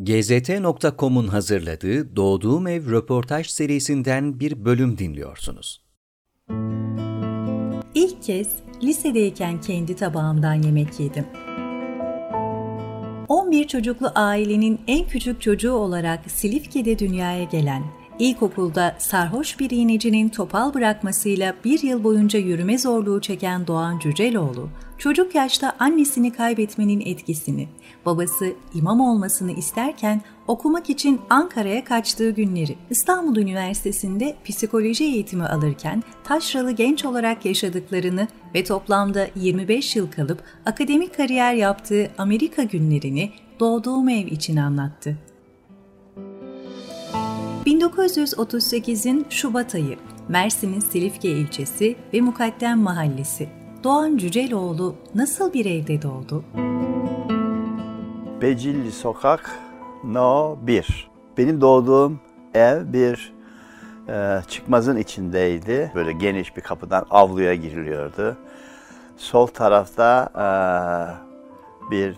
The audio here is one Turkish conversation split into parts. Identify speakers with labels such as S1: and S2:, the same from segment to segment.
S1: GZT.com'un hazırladığı Doğduğum Ev röportaj serisinden bir bölüm dinliyorsunuz.
S2: İlk kez lisedeyken kendi tabağımdan yemek yedim. 11 çocuklu ailenin en küçük çocuğu olarak Silifke'de dünyaya gelen İlkokulda sarhoş bir iğnecinin topal bırakmasıyla bir yıl boyunca yürüme zorluğu çeken Doğan Cüceloğlu, çocuk yaşta annesini kaybetmenin etkisini, babası imam olmasını isterken okumak için Ankara'ya kaçtığı günleri, İstanbul Üniversitesi'nde psikoloji eğitimi alırken taşralı genç olarak yaşadıklarını ve toplamda 25 yıl kalıp akademik kariyer yaptığı Amerika günlerini doğduğum ev için anlattı. 1938'in Şubat ayı, Mersin'in Silifke ilçesi ve Mukaddem Mahallesi. Doğan Cüceloğlu nasıl bir evde doğdu?
S3: Becilli Sokak No 1. Benim doğduğum ev bir e, çıkmazın içindeydi. Böyle geniş bir kapıdan avluya giriliyordu. Sol tarafta e, bir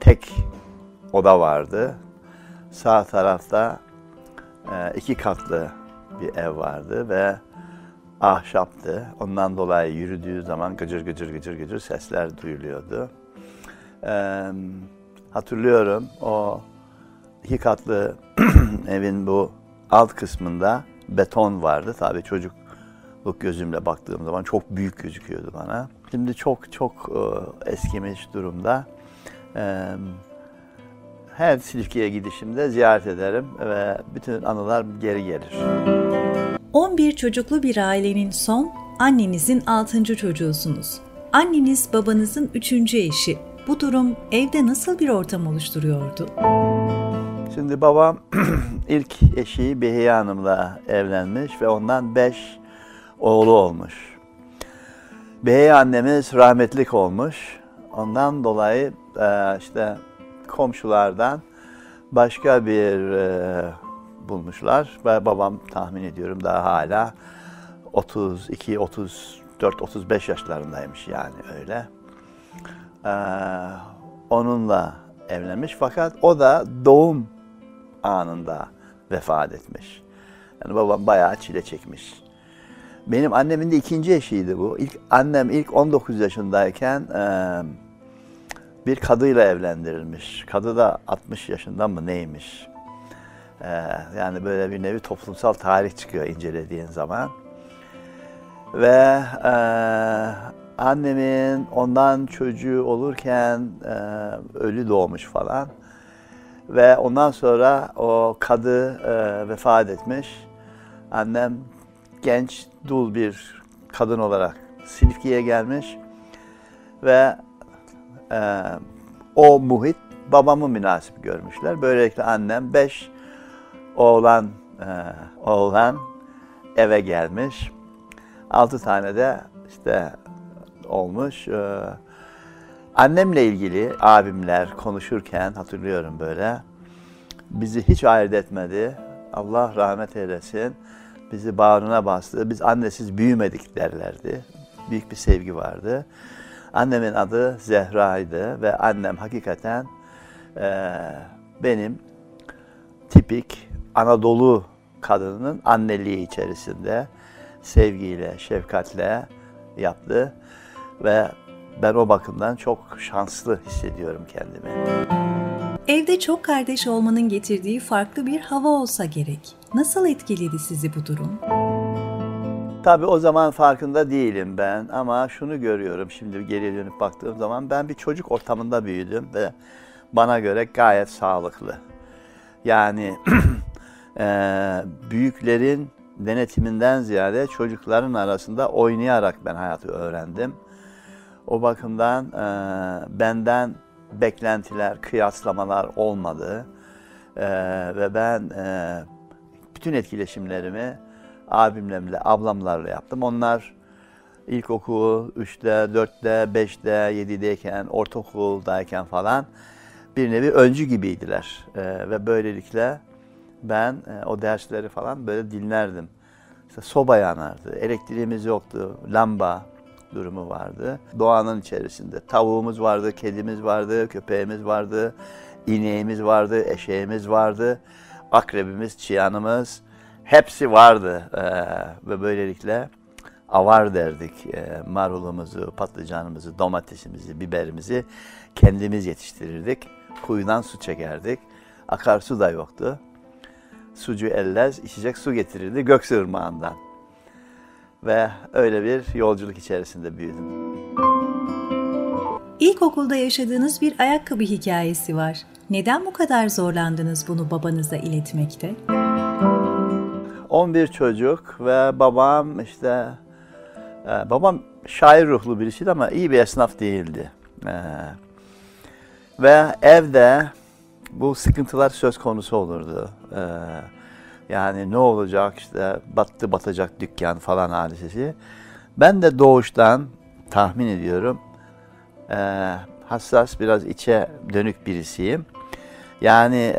S3: tek oda vardı. Sağ tarafta iki katlı bir ev vardı ve ahşaptı. Ondan dolayı yürüdüğü zaman gıcır gıcır gıcır gıcır sesler duyuluyordu. Ee, hatırlıyorum o iki katlı evin bu alt kısmında beton vardı. Tabii çocukluk gözümle baktığım zaman çok büyük gözüküyordu bana. Şimdi çok çok e, eskimiş durumda. Ee, her Silifke'ye gidişimde ziyaret ederim ve bütün anılar geri gelir.
S2: 11 çocuklu bir ailenin son, annenizin 6. çocuğusunuz. Anneniz babanızın 3. eşi. Bu durum evde nasıl bir ortam oluşturuyordu?
S3: Şimdi babam ilk eşi Behiye Hanım'la evlenmiş ve ondan 5 oğlu olmuş. Behiye annemiz rahmetlik olmuş. Ondan dolayı e, işte komşulardan başka bir e, bulmuşlar. Babam tahmin ediyorum daha hala 32, 34, 35 yaşlarındaymış yani öyle. Ee, onunla evlenmiş fakat o da doğum anında vefat etmiş. Yani babam bayağı çile çekmiş. Benim annemin de ikinci eşiydi bu. İlk annem ilk 19 yaşındayken e, bir kadıyla evlendirilmiş. Kadı da 60 yaşından mı neymiş? Ee, yani böyle bir nevi toplumsal tarih çıkıyor incelediğin zaman. Ve e, annemin ondan çocuğu olurken e, ölü doğmuş falan. Ve ondan sonra o kadı e, vefat etmiş. Annem genç, dul bir kadın olarak Silifke'ye gelmiş. Ve e, o muhit babamı münasip görmüşler. Böylelikle annem beş oğlan e, oğlan eve gelmiş. Altı tane de işte olmuş. E, annemle ilgili abimler konuşurken hatırlıyorum böyle. Bizi hiç ayırt etmedi. Allah rahmet eylesin. Bizi bağrına bastı. Biz annesiz büyümedik derlerdi. Büyük bir sevgi vardı. Annemin adı Zehra'ydı ve annem hakikaten e, benim tipik Anadolu kadının anneliği içerisinde sevgiyle, şefkatle yaptı ve ben o bakımdan çok şanslı hissediyorum kendimi.
S2: Evde çok kardeş olmanın getirdiği farklı bir hava olsa gerek. Nasıl etkiledi sizi bu durum?
S3: Tabii o zaman farkında değilim ben ama şunu görüyorum şimdi geriye dönüp baktığım zaman ben bir çocuk ortamında büyüdüm ve bana göre gayet sağlıklı. Yani e, büyüklerin denetiminden ziyade çocukların arasında oynayarak ben hayatı öğrendim. O bakımdan e, benden beklentiler, kıyaslamalar olmadı e, ve ben e, bütün etkileşimlerimi abimlerle, ablamlarla yaptım. Onlar ilkokul 3'te, 4'te, 5'te, 7'deyken, ortaokuldayken falan bir nevi öncü gibiydiler. Ee, ve böylelikle ben e, o dersleri falan böyle dinlerdim. İşte soba yanardı, elektriğimiz yoktu, lamba durumu vardı. Doğanın içerisinde tavuğumuz vardı, kedimiz vardı, köpeğimiz vardı, ineğimiz vardı, eşeğimiz vardı, akrebimiz, çıyanımız hepsi vardı. Ee, ve böylelikle avar derdik. Ee, marulumuzu, patlıcanımızı, domatesimizi, biberimizi kendimiz yetiştirirdik. Kuyudan su çekerdik. Akarsu da yoktu. Sucu ellez içecek su getirirdi Göksu Irmağı'ndan. Ve öyle bir yolculuk içerisinde büyüdüm.
S2: İlkokulda yaşadığınız bir ayakkabı hikayesi var. Neden bu kadar zorlandınız bunu babanıza iletmekte?
S3: 11 çocuk ve babam işte e, babam şair ruhlu birisiydi ama iyi bir esnaf değildi. E, ve evde bu sıkıntılar söz konusu olurdu. E, yani ne olacak işte battı batacak dükkan falan hadisesi. Ben de doğuştan tahmin ediyorum hassas biraz içe dönük birisiyim. Yani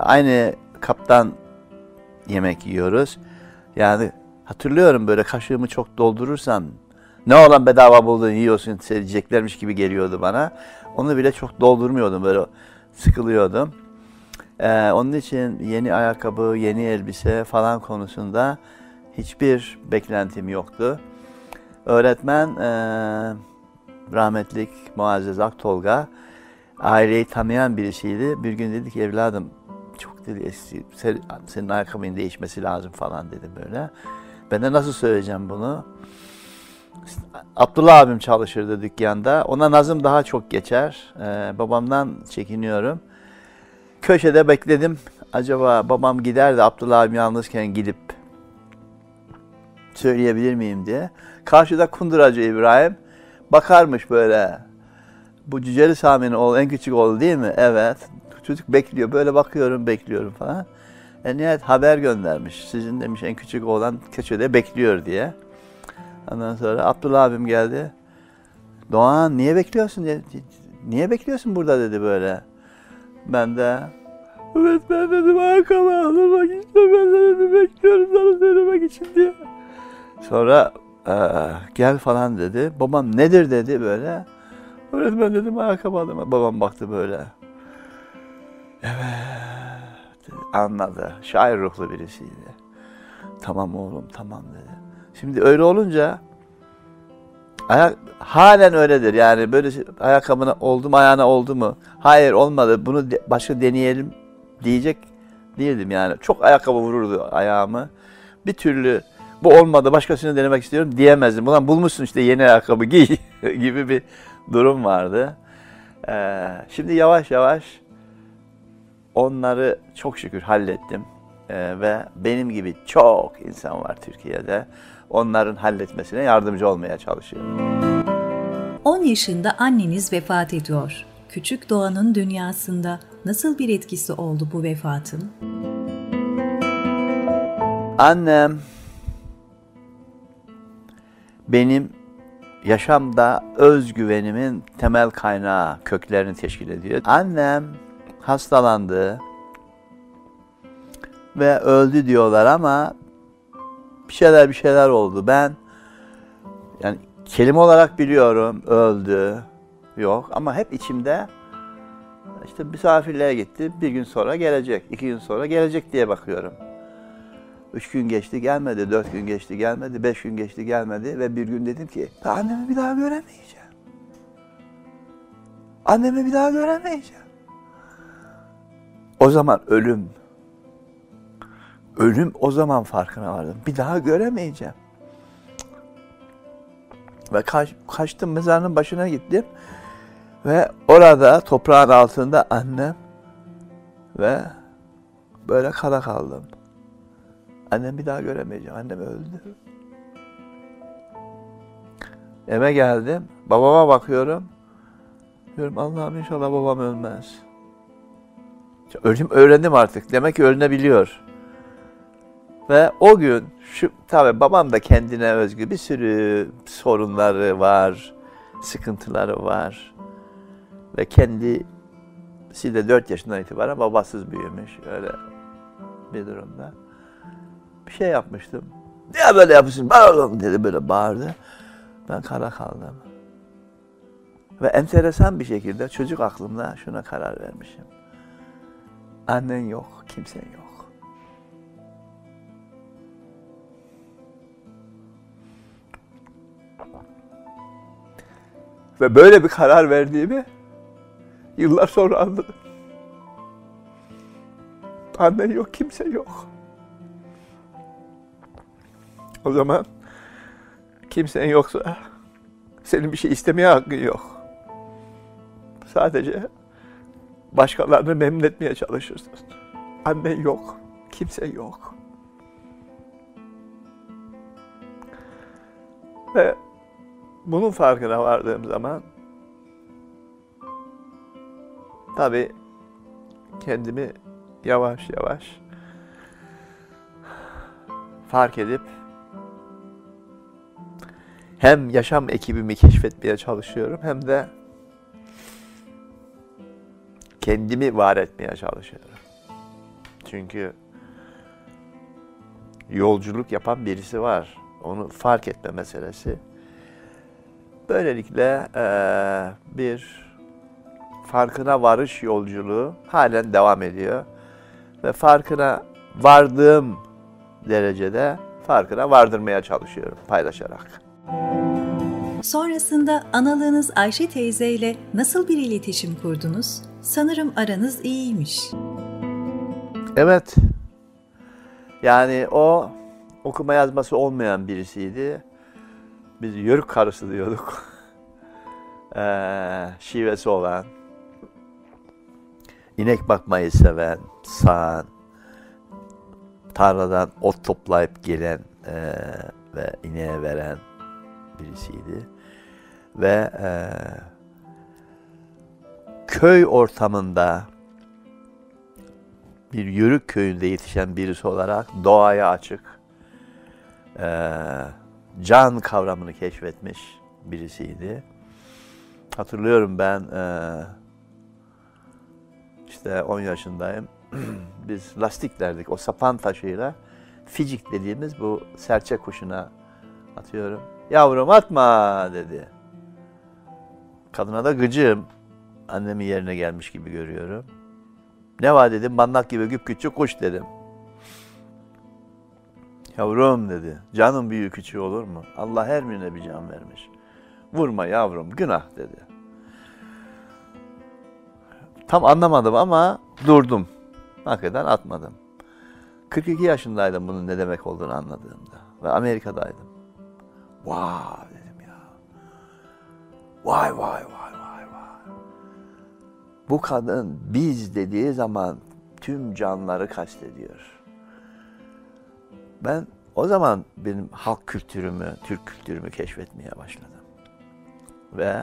S3: aynı kaptan yemek yiyoruz. Yani hatırlıyorum böyle kaşığımı çok doldurursan ne olan bedava buldun yiyorsun diyeceklermiş gibi geliyordu bana. Onu bile çok doldurmuyordum böyle sıkılıyordum. Ee, onun için yeni ayakkabı, yeni elbise falan konusunda hiçbir beklentim yoktu. Öğretmen e, rahmetlik Muazzez Aktolga aileyi tanıyan birisiydi. Bir gün dedi ki evladım çok dedi eski, senin ayakkabının değişmesi lazım falan dedi böyle. Ben de nasıl söyleyeceğim bunu? Abdullah abim çalışırdı dükkanda. Ona nazım daha çok geçer. Ee, babamdan çekiniyorum. Köşede bekledim. Acaba babam gider de Abdullah abim yalnızken gidip söyleyebilir miyim diye. Karşıda kunduracı İbrahim bakarmış böyle. Bu Cüceli Sami'nin oğlu en küçük oğlu değil mi? Evet. Çocuk bekliyor. Böyle bakıyorum, bekliyorum falan. E nihayet haber göndermiş. Sizin demiş en küçük oğlan köşede bekliyor diye. Ondan sonra Abdullah abim geldi. Doğan niye bekliyorsun? Diye, niye bekliyorsun burada dedi böyle. Ben de evet ben dedim ayakkabı almak işte ben de dedim bekliyorum sana söylemek için diye. Sonra e, gel falan dedi. Babam nedir dedi böyle. Öğretmen dedim ayakkabı aldım. Babam baktı böyle. Evet anladı. Şair ruhlu birisiydi. Tamam oğlum tamam dedi. Şimdi öyle olunca ayak, halen öyledir. Yani böyle şey, ayakkabına oldu mu ayağına oldu mu? Hayır olmadı bunu başka deneyelim diyecek değildim yani. Çok ayakkabı vururdu ayağımı. Bir türlü bu olmadı başkasını denemek istiyorum diyemezdim. Ulan bulmuşsun işte yeni ayakkabı giy gibi bir durum vardı. Ee, şimdi yavaş yavaş onları çok şükür hallettim. Ee, ve benim gibi çok insan var Türkiye'de. Onların halletmesine yardımcı olmaya çalışıyorum.
S2: 10 yaşında anneniz vefat ediyor. Küçük Doğan'ın dünyasında nasıl bir etkisi oldu bu vefatın?
S3: Annem benim yaşamda özgüvenimin temel kaynağı, köklerini teşkil ediyor. Annem hastalandı ve öldü diyorlar ama bir şeyler bir şeyler oldu. Ben yani kelime olarak biliyorum öldü yok ama hep içimde işte misafirliğe gitti bir gün sonra gelecek, iki gün sonra gelecek diye bakıyorum. Üç gün geçti gelmedi, dört gün geçti gelmedi, beş gün geçti gelmedi ve bir gün dedim ki annemi bir daha göremeyeceğim. Annemi bir daha göremeyeceğim. O zaman ölüm. Ölüm o zaman farkına vardım. Bir daha göremeyeceğim. Ve kaç, kaçtım mezarının başına gittim. Ve orada toprağın altında annem ve böyle kala kaldım. Annem bir daha göremeyeceğim. Annem öldü. Eve geldim. Babama bakıyorum. Diyorum Allah'ım inşallah babam ölmez. Ölüm öğrendim artık. Demek ki ölünebiliyor. Ve o gün şu tabii babam da kendine özgü bir sürü sorunları var, sıkıntıları var. Ve kendisi de 4 yaşından itibaren babasız büyümüş öyle bir durumda. Bir şey yapmıştım. Niye böyle yapıyorsun? Bağırın dedi böyle bağırdı. Ben kara kaldım. Ve enteresan bir şekilde çocuk aklımda şuna karar vermişim. Annen yok, kimsen yok. Ve böyle bir karar verdiğimi yıllar sonra anladım. Annen yok, kimse yok. O zaman kimsen yoksa senin bir şey istemeye hakkın yok. Sadece başkalarını memnun etmeye çalışırsın. Annen yok, kimse yok. Ve bunun farkına vardığım zaman tabii kendimi yavaş yavaş fark edip hem yaşam ekibimi keşfetmeye çalışıyorum hem de kendimi var etmeye çalışıyorum. Çünkü yolculuk yapan birisi var. Onu fark etme meselesi. Böylelikle eee, bir farkına varış yolculuğu halen devam ediyor. Ve farkına vardığım derecede farkına vardırmaya çalışıyorum paylaşarak.
S2: Sonrasında analığınız Ayşe teyze ile nasıl bir iletişim kurdunuz? Sanırım aranız iyiymiş.
S3: Evet. Yani o okuma yazması olmayan birisiydi. Biz yörük karısı diyorduk. Ee, şivesi olan, inek bakmayı seven, sağan, tarladan ot toplayıp gelen ee, ve ineğe veren birisiydi. Ve ee, köy ortamında bir yörük köyünde yetişen birisi olarak doğaya açık, eee, can kavramını keşfetmiş birisiydi. Hatırlıyorum ben eee, işte 10 yaşındayım. Biz lastik derdik o sapan taşıyla ficik dediğimiz bu serçe kuşuna atıyorum. Yavrum atma dedi. Kadına da gıcığım. Annemin yerine gelmiş gibi görüyorum. Ne var dedim, mandak gibi güp küçük kuş dedim. Yavrum dedi, canın büyük küçüğü olur mu? Allah her birine bir can vermiş. Vurma yavrum, günah dedi. Tam anlamadım ama durdum. Hakikaten atmadım. 42 yaşındaydım bunun ne demek olduğunu anladığımda. Ve Amerika'daydım. Vay dedim ya. Vay vay vay. Bu kadın biz dediği zaman tüm canları kastediyor. Ben o zaman benim halk kültürümü, Türk kültürümü keşfetmeye başladım. Ve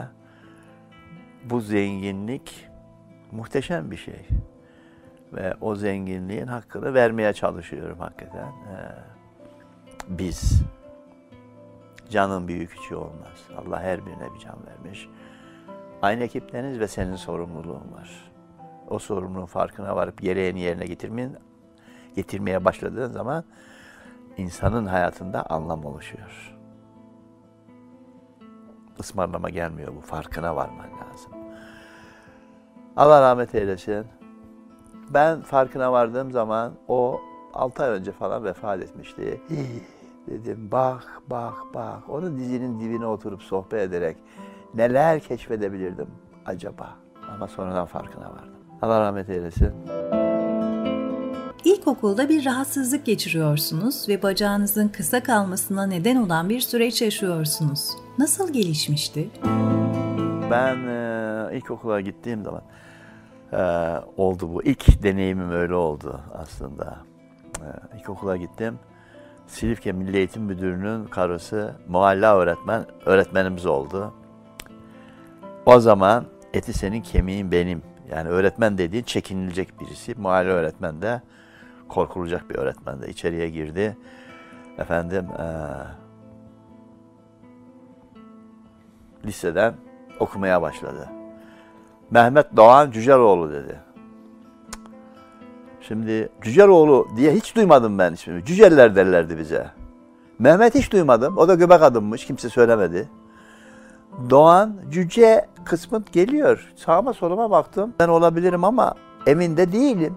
S3: bu zenginlik muhteşem bir şey. Ve o zenginliğin hakkını vermeye çalışıyorum hakikaten. Ee, biz. Canın büyük küçüğü olmaz. Allah her birine bir can vermiş. Aynı ekipteniz ve senin sorumluluğun var. O sorumluluğun farkına varıp gereğini yerine getirmeyin, getirmeye başladığın zaman insanın hayatında anlam oluşuyor. Ismarlama gelmiyor bu. Farkına varman lazım. Allah rahmet eylesin. Ben farkına vardığım zaman o 6 ay önce falan vefat etmişti. Dedim bak bak bak. Onun dizinin dibine oturup sohbet ederek neler keşfedebilirdim acaba? Ama sonradan farkına vardım. Allah rahmet eylesin.
S2: İlkokulda bir rahatsızlık geçiriyorsunuz ve bacağınızın kısa kalmasına neden olan bir süreç yaşıyorsunuz. Nasıl gelişmişti?
S3: Ben e, ilkokula gittiğim zaman e, oldu bu. İlk deneyimim öyle oldu aslında. E, ilkokula gittim. Silifke Milli Eğitim Müdürü'nün karısı mualla öğretmen, öğretmenimiz oldu. O zaman eti senin kemiğin benim. Yani öğretmen dediğin çekinilecek birisi. Mualla öğretmen de korkulacak bir öğretmen de içeriye girdi. Efendim e, liseden okumaya başladı. Mehmet Doğan Cüceloğlu dedi. Şimdi Cüceloğlu diye hiç duymadım ben ismini. Cüceller derlerdi bize. Mehmet hiç duymadım. O da göbek adımmış. Kimse söylemedi. Doğan cüce kısmı geliyor. Sağıma soluma baktım. Ben olabilirim ama emin de değilim.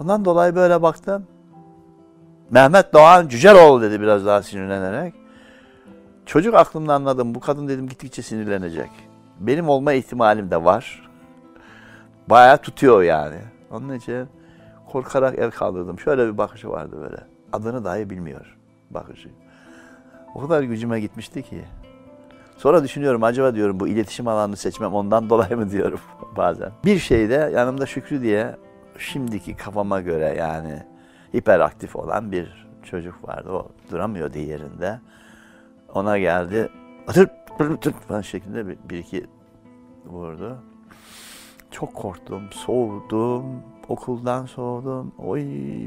S3: Ondan dolayı böyle baktım. Mehmet Doğan Cüceloğlu dedi biraz daha sinirlenerek. Çocuk aklımda anladım. Bu kadın dedim gittikçe sinirlenecek. Benim olma ihtimalim de var. Bayağı tutuyor yani. Onun için korkarak el kaldırdım. Şöyle bir bakışı vardı böyle. Adını dahi bilmiyor bakışı. O kadar gücüme gitmişti ki. Sonra düşünüyorum acaba diyorum bu iletişim alanını seçmem ondan dolayı mı diyorum bazen. Bir şeyde yanımda Şükrü diye şimdiki kafama göre yani hiperaktif olan bir çocuk vardı. O duramıyordu yerinde. Ona geldi. Atır falan şeklinde bir, bir iki vurdu. Çok korktum, soğudum, okuldan soğudum. Oy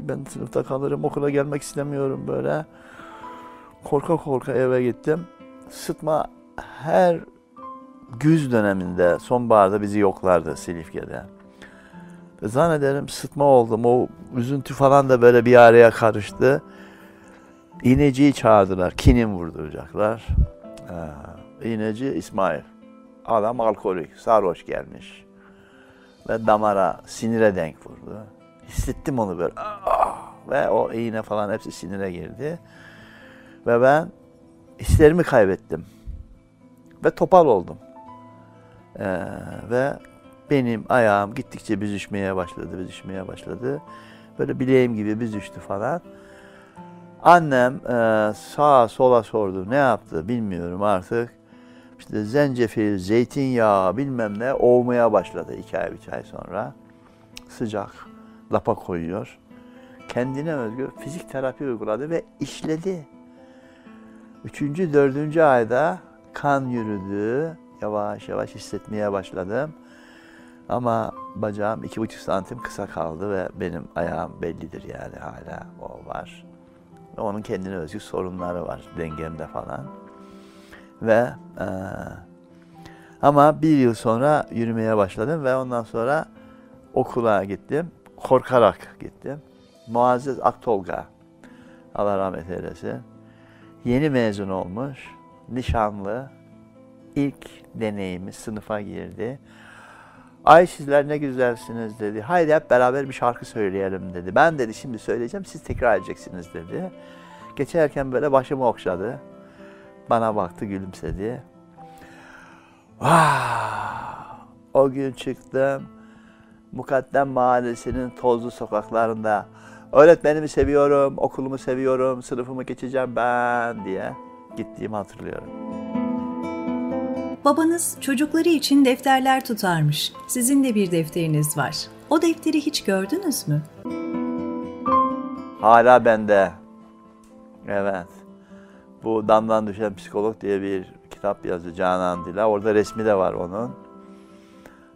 S3: ben sınıfta kalırım, okula gelmek istemiyorum böyle. Korka korka eve gittim. Sıtma her güz döneminde, sonbaharda bizi yoklardı Silifke'de. Zannederim sıtma oldum. O üzüntü falan da böyle bir araya karıştı. İğneciyi çağırdılar. Kinin vurduracaklar. Ee, İğneci İsmail. Adam alkolik, sarhoş gelmiş. Ve damara, sinire denk vurdu. Hissettim onu böyle. Ah! Ve o iğne falan hepsi sinire girdi. Ve ben hislerimi kaybettim. Ve topal oldum. Ee, ve benim ayağım gittikçe büzüşmeye başladı, büzüşmeye başladı. Böyle bileğim gibi büzüştü falan. Annem e, sağa sola sordu. Ne yaptı bilmiyorum artık. İşte zencefil, zeytinyağı bilmem ne ovmaya başladı iki ay, üç ay sonra. Sıcak, lapa koyuyor. Kendine özgü fizik terapi uyguladı ve işledi. Üçüncü, dördüncü ayda kan yürüdü. Yavaş yavaş hissetmeye başladım. Ama bacağım iki buçuk santim kısa kaldı ve benim ayağım bellidir yani hala o var. Ve onun kendine özgü sorunları var dengemde falan. Ve e, ama bir yıl sonra yürümeye başladım ve ondan sonra okula gittim. Korkarak gittim. Muazzez Aktolga, Allah rahmet eylesin. Yeni mezun olmuş, nişanlı, ilk deneyimi sınıfa girdi. Ay sizler ne güzelsiniz dedi. Haydi hep beraber bir şarkı söyleyelim dedi. Ben dedi şimdi söyleyeceğim siz tekrar edeceksiniz dedi. Geçerken böyle başımı okşadı. Bana baktı gülümsedi. Vah! O gün çıktım. Mukaddem Mahallesi'nin tozlu sokaklarında öğretmenimi seviyorum, okulumu seviyorum, sınıfımı geçeceğim ben diye gittiğimi hatırlıyorum.
S2: Babanız çocukları için defterler tutarmış. Sizin de bir defteriniz var. O defteri hiç gördünüz mü?
S3: Hala bende. Evet. Bu Damdan Düşen Psikolog diye bir kitap yazdı Canan Dila. Orada resmi de var onun.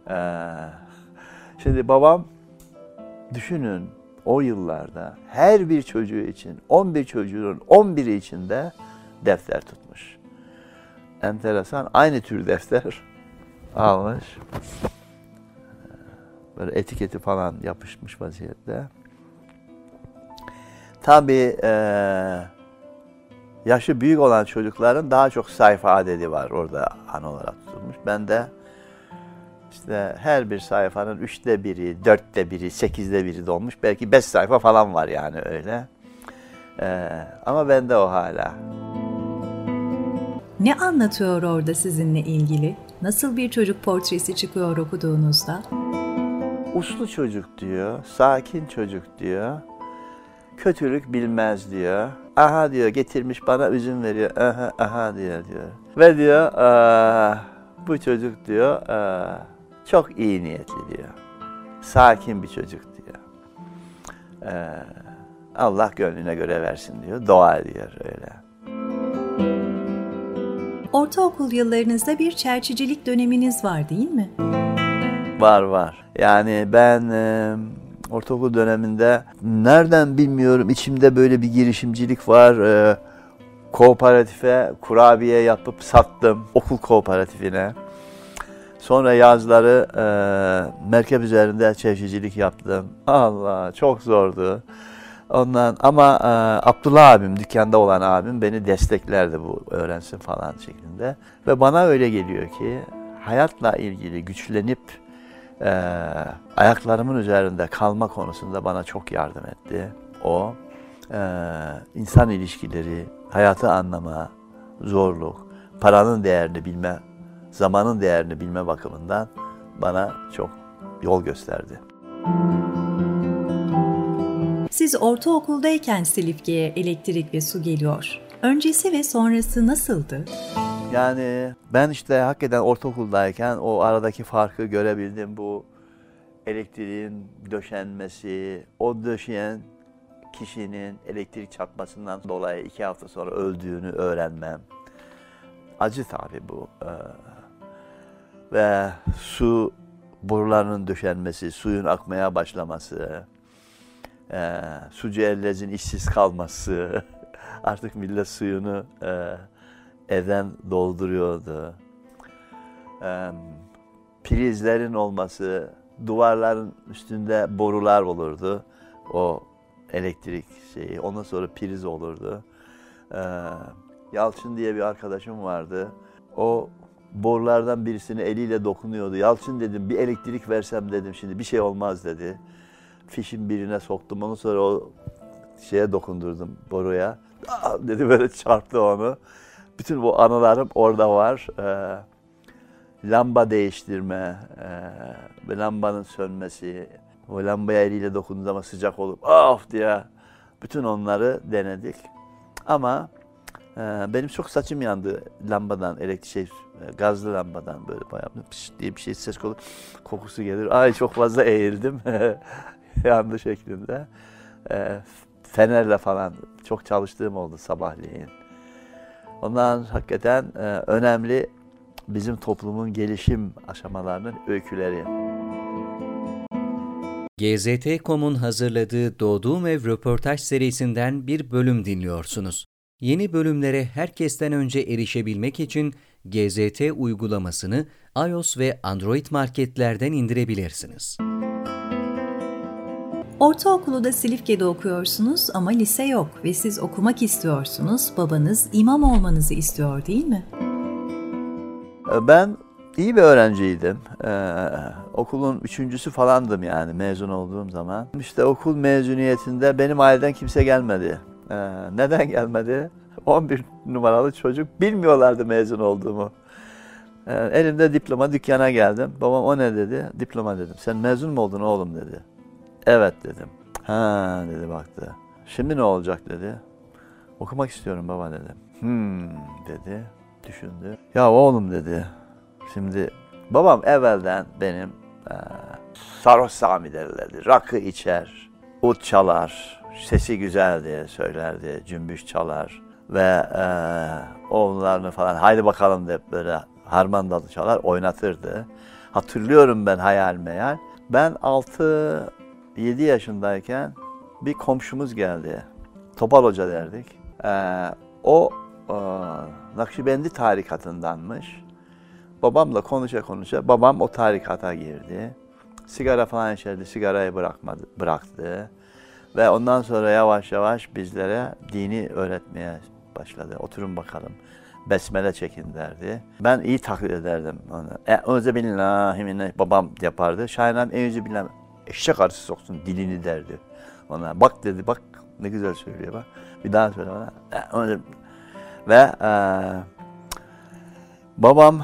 S3: Ee, şimdi babam düşünün o yıllarda her bir çocuğu için 11 çocuğun 11'i için de defter tutmuş. Enteresan. Aynı tür defter almış. Böyle etiketi falan yapışmış vaziyette. Tabii eee yaşı büyük olan çocukların daha çok sayfa adedi var orada an olarak tutulmuş. Ben de işte her bir sayfanın üçte biri, dörtte biri, sekizde biri dolmuş. Belki beş sayfa falan var yani öyle. Ee, ama bende o hala.
S2: Ne anlatıyor orada sizinle ilgili? Nasıl bir çocuk portresi çıkıyor okuduğunuzda?
S3: Uslu çocuk diyor, sakin çocuk diyor. Kötülük bilmez diyor. Aha diyor getirmiş bana üzüm veriyor. Aha aha diyor diyor. Ve diyor "Aa, bu çocuk diyor aa, çok iyi niyetli diyor. Sakin bir çocuk diyor. Ee, Allah gönlüne göre versin diyor. Dua ediyor öyle.
S2: Ortaokul yıllarınızda bir çerçicilik döneminiz var değil mi?
S3: Var var. Yani ben e, ortaokul döneminde nereden bilmiyorum içimde böyle bir girişimcilik var. E, kooperatife kurabiye yapıp sattım okul kooperatifine. Sonra yazları e, merkep üzerinde çeşicilik yaptım. Allah çok zordu. Ondan ama e, Abdullah abim dükkanda olan abim beni desteklerdi bu öğrensin falan şeklinde. Ve bana öyle geliyor ki hayatla ilgili güçlenip e, ayaklarımın üzerinde kalma konusunda bana çok yardım etti. O e, insan ilişkileri, hayatı anlama, zorluk, paranın değerini bilme, zamanın değerini bilme bakımından bana çok yol gösterdi.
S2: Siz ortaokuldayken Silifke'ye elektrik ve su geliyor. Öncesi ve sonrası nasıldı?
S3: Yani ben işte hakikaten ortaokuldayken o aradaki farkı görebildim. Bu elektriğin döşenmesi, o döşeyen kişinin elektrik çarpmasından dolayı iki hafta sonra öldüğünü öğrenmem. Acı tabii bu. Ee, ve su borularının döşenmesi, suyun akmaya başlaması, e, sucu ellezin işsiz kalması, artık millet suyunu e, evden dolduruyordu. E, prizlerin olması, duvarların üstünde borular olurdu. O elektrik şeyi. Ondan sonra priz olurdu. E, Yalçın diye bir arkadaşım vardı. O borulardan birisini eliyle dokunuyordu. Yalçın dedim bir elektrik versem dedim şimdi bir şey olmaz dedi. Fişin birine soktum onu sonra o şeye dokundurdum boruya. Aa, dedi böyle çarptı onu. Bütün bu anılarım orada var. Ee, lamba değiştirme, e, lambanın sönmesi, o lambaya eliyle dokunduğu zaman sıcak olup of diye bütün onları denedik. Ama e, benim çok saçım yandı lambadan, elektrik şey, gazlı lambadan böyle bayağı pış diye bir şey ses kolu kokusu gelir. Ay çok fazla eğildim yandı şeklinde. E, fenerle falan çok çalıştığım oldu sabahleyin. Ondan hakikaten e, önemli bizim toplumun gelişim aşamalarının öyküleri.
S1: GZT.com'un hazırladığı Doğduğum Ev röportaj serisinden bir bölüm dinliyorsunuz. Yeni bölümlere herkesten önce erişebilmek için GZT uygulamasını iOS ve Android marketlerden indirebilirsiniz.
S2: Ortaokulu da Silifke'de okuyorsunuz ama lise yok ve siz okumak istiyorsunuz. Babanız imam olmanızı istiyor değil mi?
S3: Ben iyi bir öğrenciydim. Ee, okulun üçüncüsü falandım yani mezun olduğum zaman. İşte okul mezuniyetinde benim aileden kimse gelmedi. Ee, neden gelmedi? 11 numaralı çocuk bilmiyorlardı mezun olduğumu. Ee, elimde diploma dükkana geldim. Babam o ne dedi? Diploma dedim. Sen mezun mu oldun oğlum dedi. Evet dedim. Ha dedi baktı. Şimdi ne olacak dedi. Okumak istiyorum baba dedim. Hmm dedi. Düşündü. Ya oğlum dedi. Şimdi babam evvelden benim e, sarhoş Sami derlerdi. Rakı içer, ut çalar, sesi güzel diye söylerdi, cümbüş çalar. Ve e, oğullarını falan haydi bakalım deyip böyle harman dalı çalar, oynatırdı. Hatırlıyorum ben hayal meyal. Ben 6 7 yaşındayken bir komşumuz geldi. Topal Hoca derdik. Ee, o e, Nakşibendi tarikatındanmış. Babamla konuşa konuşa babam o tarikata girdi. Sigara falan içerdi, sigarayı bırakmadı, bıraktı. Ve ondan sonra yavaş yavaş bizlere dini öğretmeye başladı. Oturun bakalım. Besmele çekin derdi. Ben iyi taklit ederdim onu. E, Önce billahi babam yapardı. Şahinam en bilmem eşek arısı soksun dilini derdi. Ona bak dedi bak ne güzel söylüyor bak. Bir daha söyle bana. Ve e, babam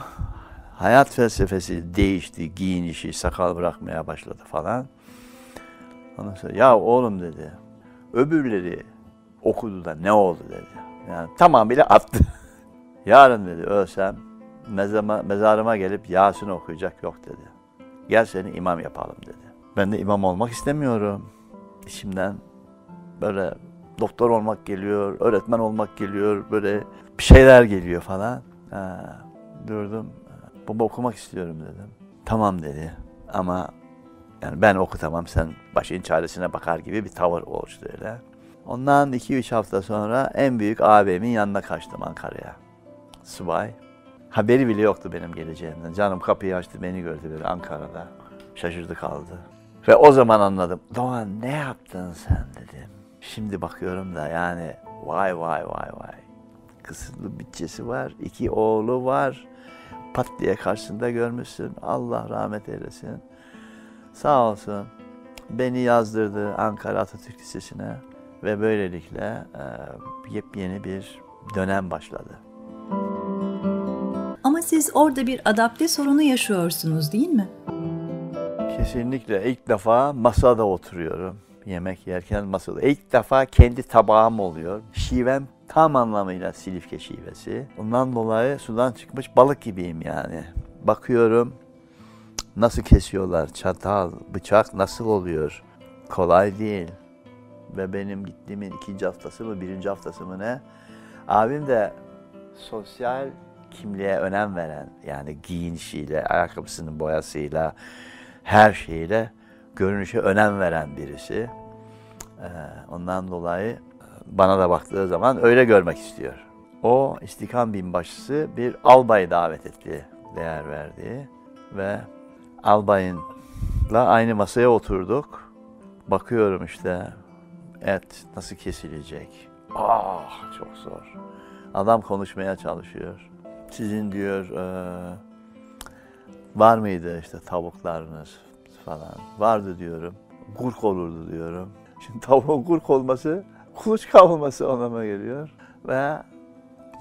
S3: hayat felsefesi değişti, giyinişi, sakal bırakmaya başladı falan. Ondan sonra ya oğlum dedi, öbürleri okudu da ne oldu dedi. Yani tamamıyla attı. Yarın dedi ölsem mezarıma, mezarıma gelip Yasin okuyacak yok dedi. Gel seni imam yapalım dedi. Ben de imam olmak istemiyorum. İçimden böyle doktor olmak geliyor, öğretmen olmak geliyor, böyle bir şeyler geliyor falan. Ha, durdum. Baba okumak istiyorum dedim. Tamam dedi ama yani ben okutamam sen başın çaresine bakar gibi bir tavır oluştu öyle. Ondan 2-3 hafta sonra en büyük abimin yanına kaçtım Ankara'ya. Subay. Haberi bile yoktu benim geleceğimden. Canım kapıyı açtı beni gördü böyle Ankara'da. Şaşırdı kaldı. Ve o zaman anladım. Doğan ne yaptın sen dedim. Şimdi bakıyorum da yani vay vay vay vay. Kısırlı bütçesi var, iki oğlu var. Pat diye karşısında görmüşsün. Allah rahmet eylesin. Sağ olsun beni yazdırdı Ankara Atatürk Lisesi'ne ve böylelikle e, yepyeni bir dönem başladı.
S2: Ama siz orada bir adapte sorunu yaşıyorsunuz değil mi?
S3: Kesinlikle ilk defa masada oturuyorum. Yemek yerken masada. İlk defa kendi tabağım oluyor. Şivem tam anlamıyla Silifke şivesi. Ondan dolayı sudan çıkmış balık gibiyim yani. Bakıyorum nasıl kesiyorlar, çatal, bıçak nasıl oluyor? Kolay değil. Ve benim gittiğimin ikinci haftası mı, birinci haftası mı ne? Abim de sosyal kimliğe önem veren, yani giyinişiyle, ayakkabısının boyasıyla, her şeyle görünüşe önem veren birisi. Ee, ondan dolayı bana da baktığı zaman öyle görmek istiyor. O istikam binbaşısı bir albay davet etti, değer verdiği ve albayınla aynı masaya oturduk. Bakıyorum işte et nasıl kesilecek. Ah çok zor. Adam konuşmaya çalışıyor. Sizin diyor e, var mıydı işte tavuklarınız falan. Vardı diyorum. Gurk olurdu diyorum. Şimdi tavuğun gurk olması kuluçka olması anlama geliyor. Ve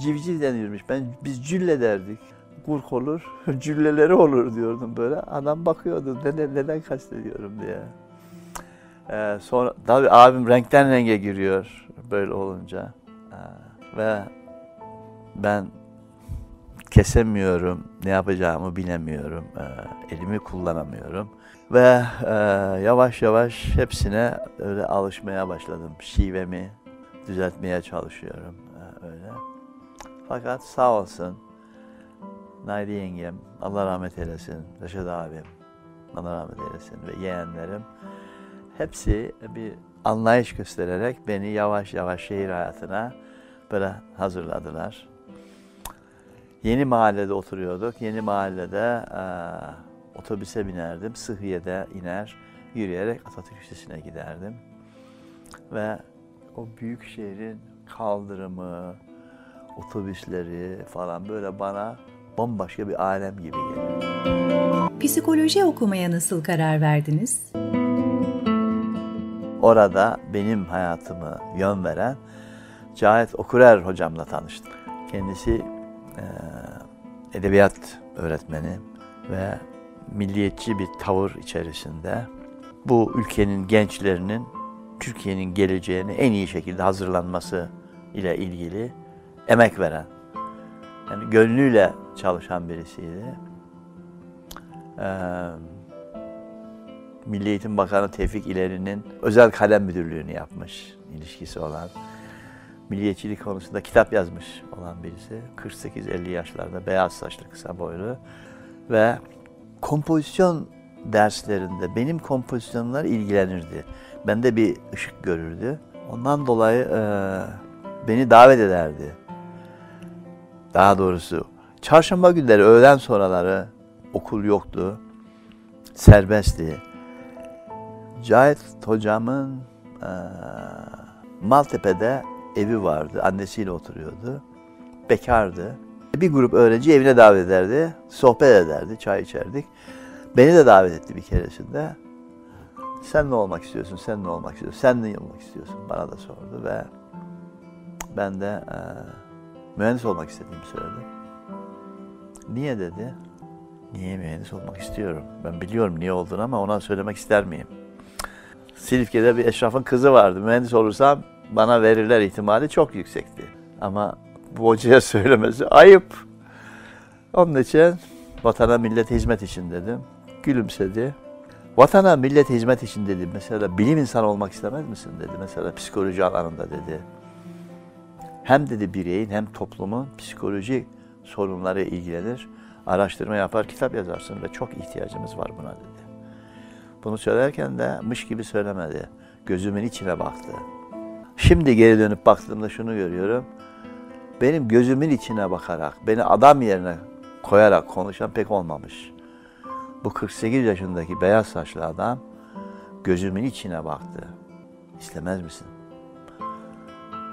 S3: civciv denirmiş. Ben biz cülle derdik. Gurk olur, cülleleri olur diyordum böyle. Adam bakıyordu neden, neden kastediyorum diye. Ee, sonra tabii abim renkten renge giriyor böyle olunca. Ee, ve ben kesemiyorum, ne yapacağımı bilemiyorum, ee, elimi kullanamıyorum. Ve e, yavaş yavaş hepsine öyle alışmaya başladım. Şivemi düzeltmeye çalışıyorum e, öyle. Fakat sağ olsun Naide yengem, Allah rahmet eylesin, Reşat abim, Allah rahmet eylesin ve yeğenlerim hepsi bir anlayış göstererek beni yavaş yavaş şehir hayatına böyle hazırladılar. Yeni mahallede oturuyorduk. Yeni mahallede e, otobüse binerdim. Sıhhiye'de iner, yürüyerek Atatürk Lisesi'ne giderdim. Ve o büyük şehrin kaldırımı, otobüsleri falan böyle bana bambaşka bir alem gibi geliyor.
S2: Psikoloji okumaya nasıl karar verdiniz?
S3: Orada benim hayatımı yön veren Cahit Okurer hocamla tanıştım. Kendisi edebiyat öğretmeni ve milliyetçi bir tavır içerisinde bu ülkenin gençlerinin Türkiye'nin geleceğini en iyi şekilde hazırlanması ile ilgili emek veren, yani gönlüyle çalışan birisiydi. Ee, Milli Eğitim Bakanı Tevfik İleri'nin özel kalem müdürlüğünü yapmış ilişkisi olan, milliyetçilik konusunda kitap yazmış olan birisi. 48-50 yaşlarda beyaz saçlı kısa boylu ve kompozisyon derslerinde benim kompozisyonlar ilgilenirdi. Bende bir ışık görürdü. Ondan dolayı e, beni davet ederdi. Daha doğrusu çarşamba günleri öğlen sonraları okul yoktu. Serbestti. Cahit hocamın e, Maltepe'de evi vardı. Annesiyle oturuyordu. Bekardı. Bir grup öğrenci evine davet ederdi. Sohbet ederdi. Çay içerdik. Beni de davet etti bir keresinde. Sen ne olmak istiyorsun? Sen ne olmak istiyorsun? Sen ne olmak istiyorsun? Bana da sordu ve ben de e, mühendis olmak istediğimi söyledim. Niye dedi? Niye mühendis olmak istiyorum? Ben biliyorum niye olduğunu ama ona söylemek ister miyim? Silifke'de bir eşrafın kızı vardı. Mühendis olursam bana verirler ihtimali çok yüksekti. Ama bu hocaya söylemesi ayıp. Onun için vatana millet hizmet için dedim. Gülümsedi. Vatana millet hizmet için dedi. Mesela bilim insanı olmak istemez misin dedi. Mesela psikoloji alanında dedi. Hem dedi bireyin hem toplumun psikoloji sorunları ilgilenir. Araştırma yapar, kitap yazarsın ve çok ihtiyacımız var buna dedi. Bunu söylerken de mış gibi söylemedi. Gözümün içine baktı. Şimdi geri dönüp baktığımda şunu görüyorum. Benim gözümün içine bakarak, beni adam yerine koyarak konuşan pek olmamış. Bu 48 yaşındaki beyaz saçlı adam gözümün içine baktı. İstemez misin?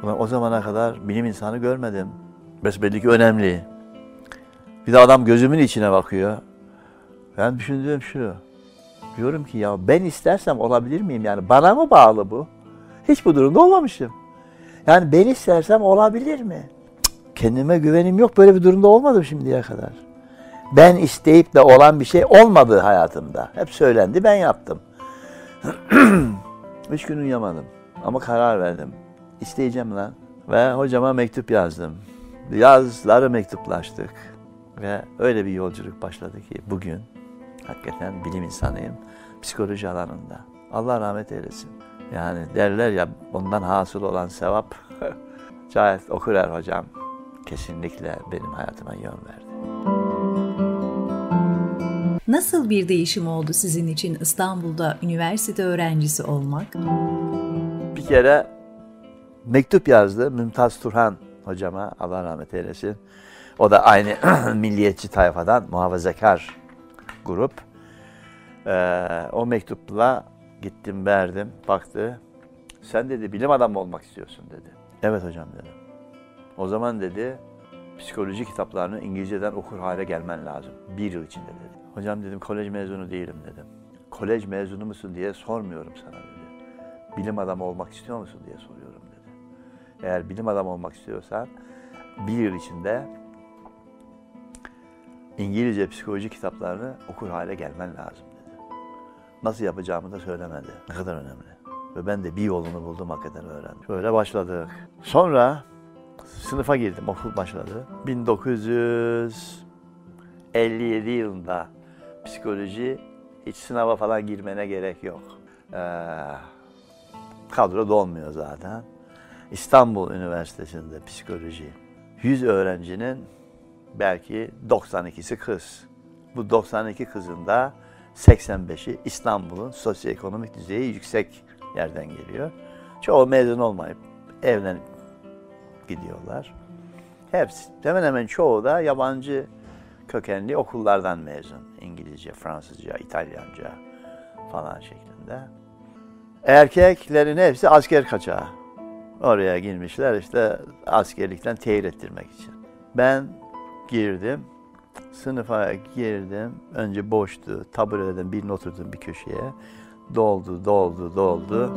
S3: Ben o zamana kadar bilim insanı görmedim. Besbelli ki önemli. Bir de adam gözümün içine bakıyor. Ben düşündüğüm şu. Diyorum ki ya ben istersem olabilir miyim yani bana mı bağlı bu? Hiç bu durumda olmamışım. Yani ben istersem olabilir mi? Kendime güvenim yok böyle bir durumda olmadım şimdiye kadar. Ben isteyip de olan bir şey olmadı hayatımda. Hep söylendi ben yaptım. Üç gün uyuyamadım ama karar verdim. İsteyeceğim lan. Ve hocama mektup yazdım. Yazları mektuplaştık. Ve öyle bir yolculuk başladı ki bugün hakikaten bilim insanıyım. Psikoloji alanında. Allah rahmet eylesin. Yani derler ya ondan hasıl olan sevap. Cahit Okurer hocam kesinlikle benim hayatıma yön verdi.
S2: Nasıl bir değişim oldu sizin için İstanbul'da üniversite öğrencisi olmak?
S3: Bir kere mektup yazdı Mümtaz Turhan hocama Allah rahmet eylesin. O da aynı milliyetçi tayfadan muhafazakar grup. Ee, o mektupla gittim verdim baktı. Sen dedi bilim adamı olmak istiyorsun dedi. Evet hocam dedim. O zaman dedi psikoloji kitaplarını İngilizceden okur hale gelmen lazım. Bir yıl içinde dedi. Hocam dedim kolej mezunu değilim dedim. Kolej mezunu musun diye sormuyorum sana dedi. Bilim adamı olmak istiyor musun diye soruyorum dedi. Eğer bilim adamı olmak istiyorsan bir yıl içinde İngilizce psikoloji kitaplarını okur hale gelmen lazım. Nasıl yapacağımı da söylemedi. Ne kadar önemli. Ve ben de bir yolunu buldum hakikaten öğrendim. Böyle başladık. Sonra sınıfa girdim, okul başladı. 1957 yılında psikoloji hiç sınava falan girmene gerek yok. Ee, kadro dolmuyor zaten. İstanbul Üniversitesi'nde psikoloji. 100 öğrencinin belki 92'si kız. Bu 92 kızın da 85'i İstanbul'un sosyoekonomik düzeyi yüksek yerden geliyor. Çoğu mezun olmayıp evlenip gidiyorlar. Hepsi, hemen hemen çoğu da yabancı kökenli okullardan mezun. İngilizce, Fransızca, İtalyanca falan şeklinde. Erkeklerin hepsi asker kaçağı. Oraya girmişler işte askerlikten tehir ettirmek için. Ben girdim, sınıfa girdim. Önce boştu, tabureden birine oturdum bir köşeye. Doldu, doldu, doldu.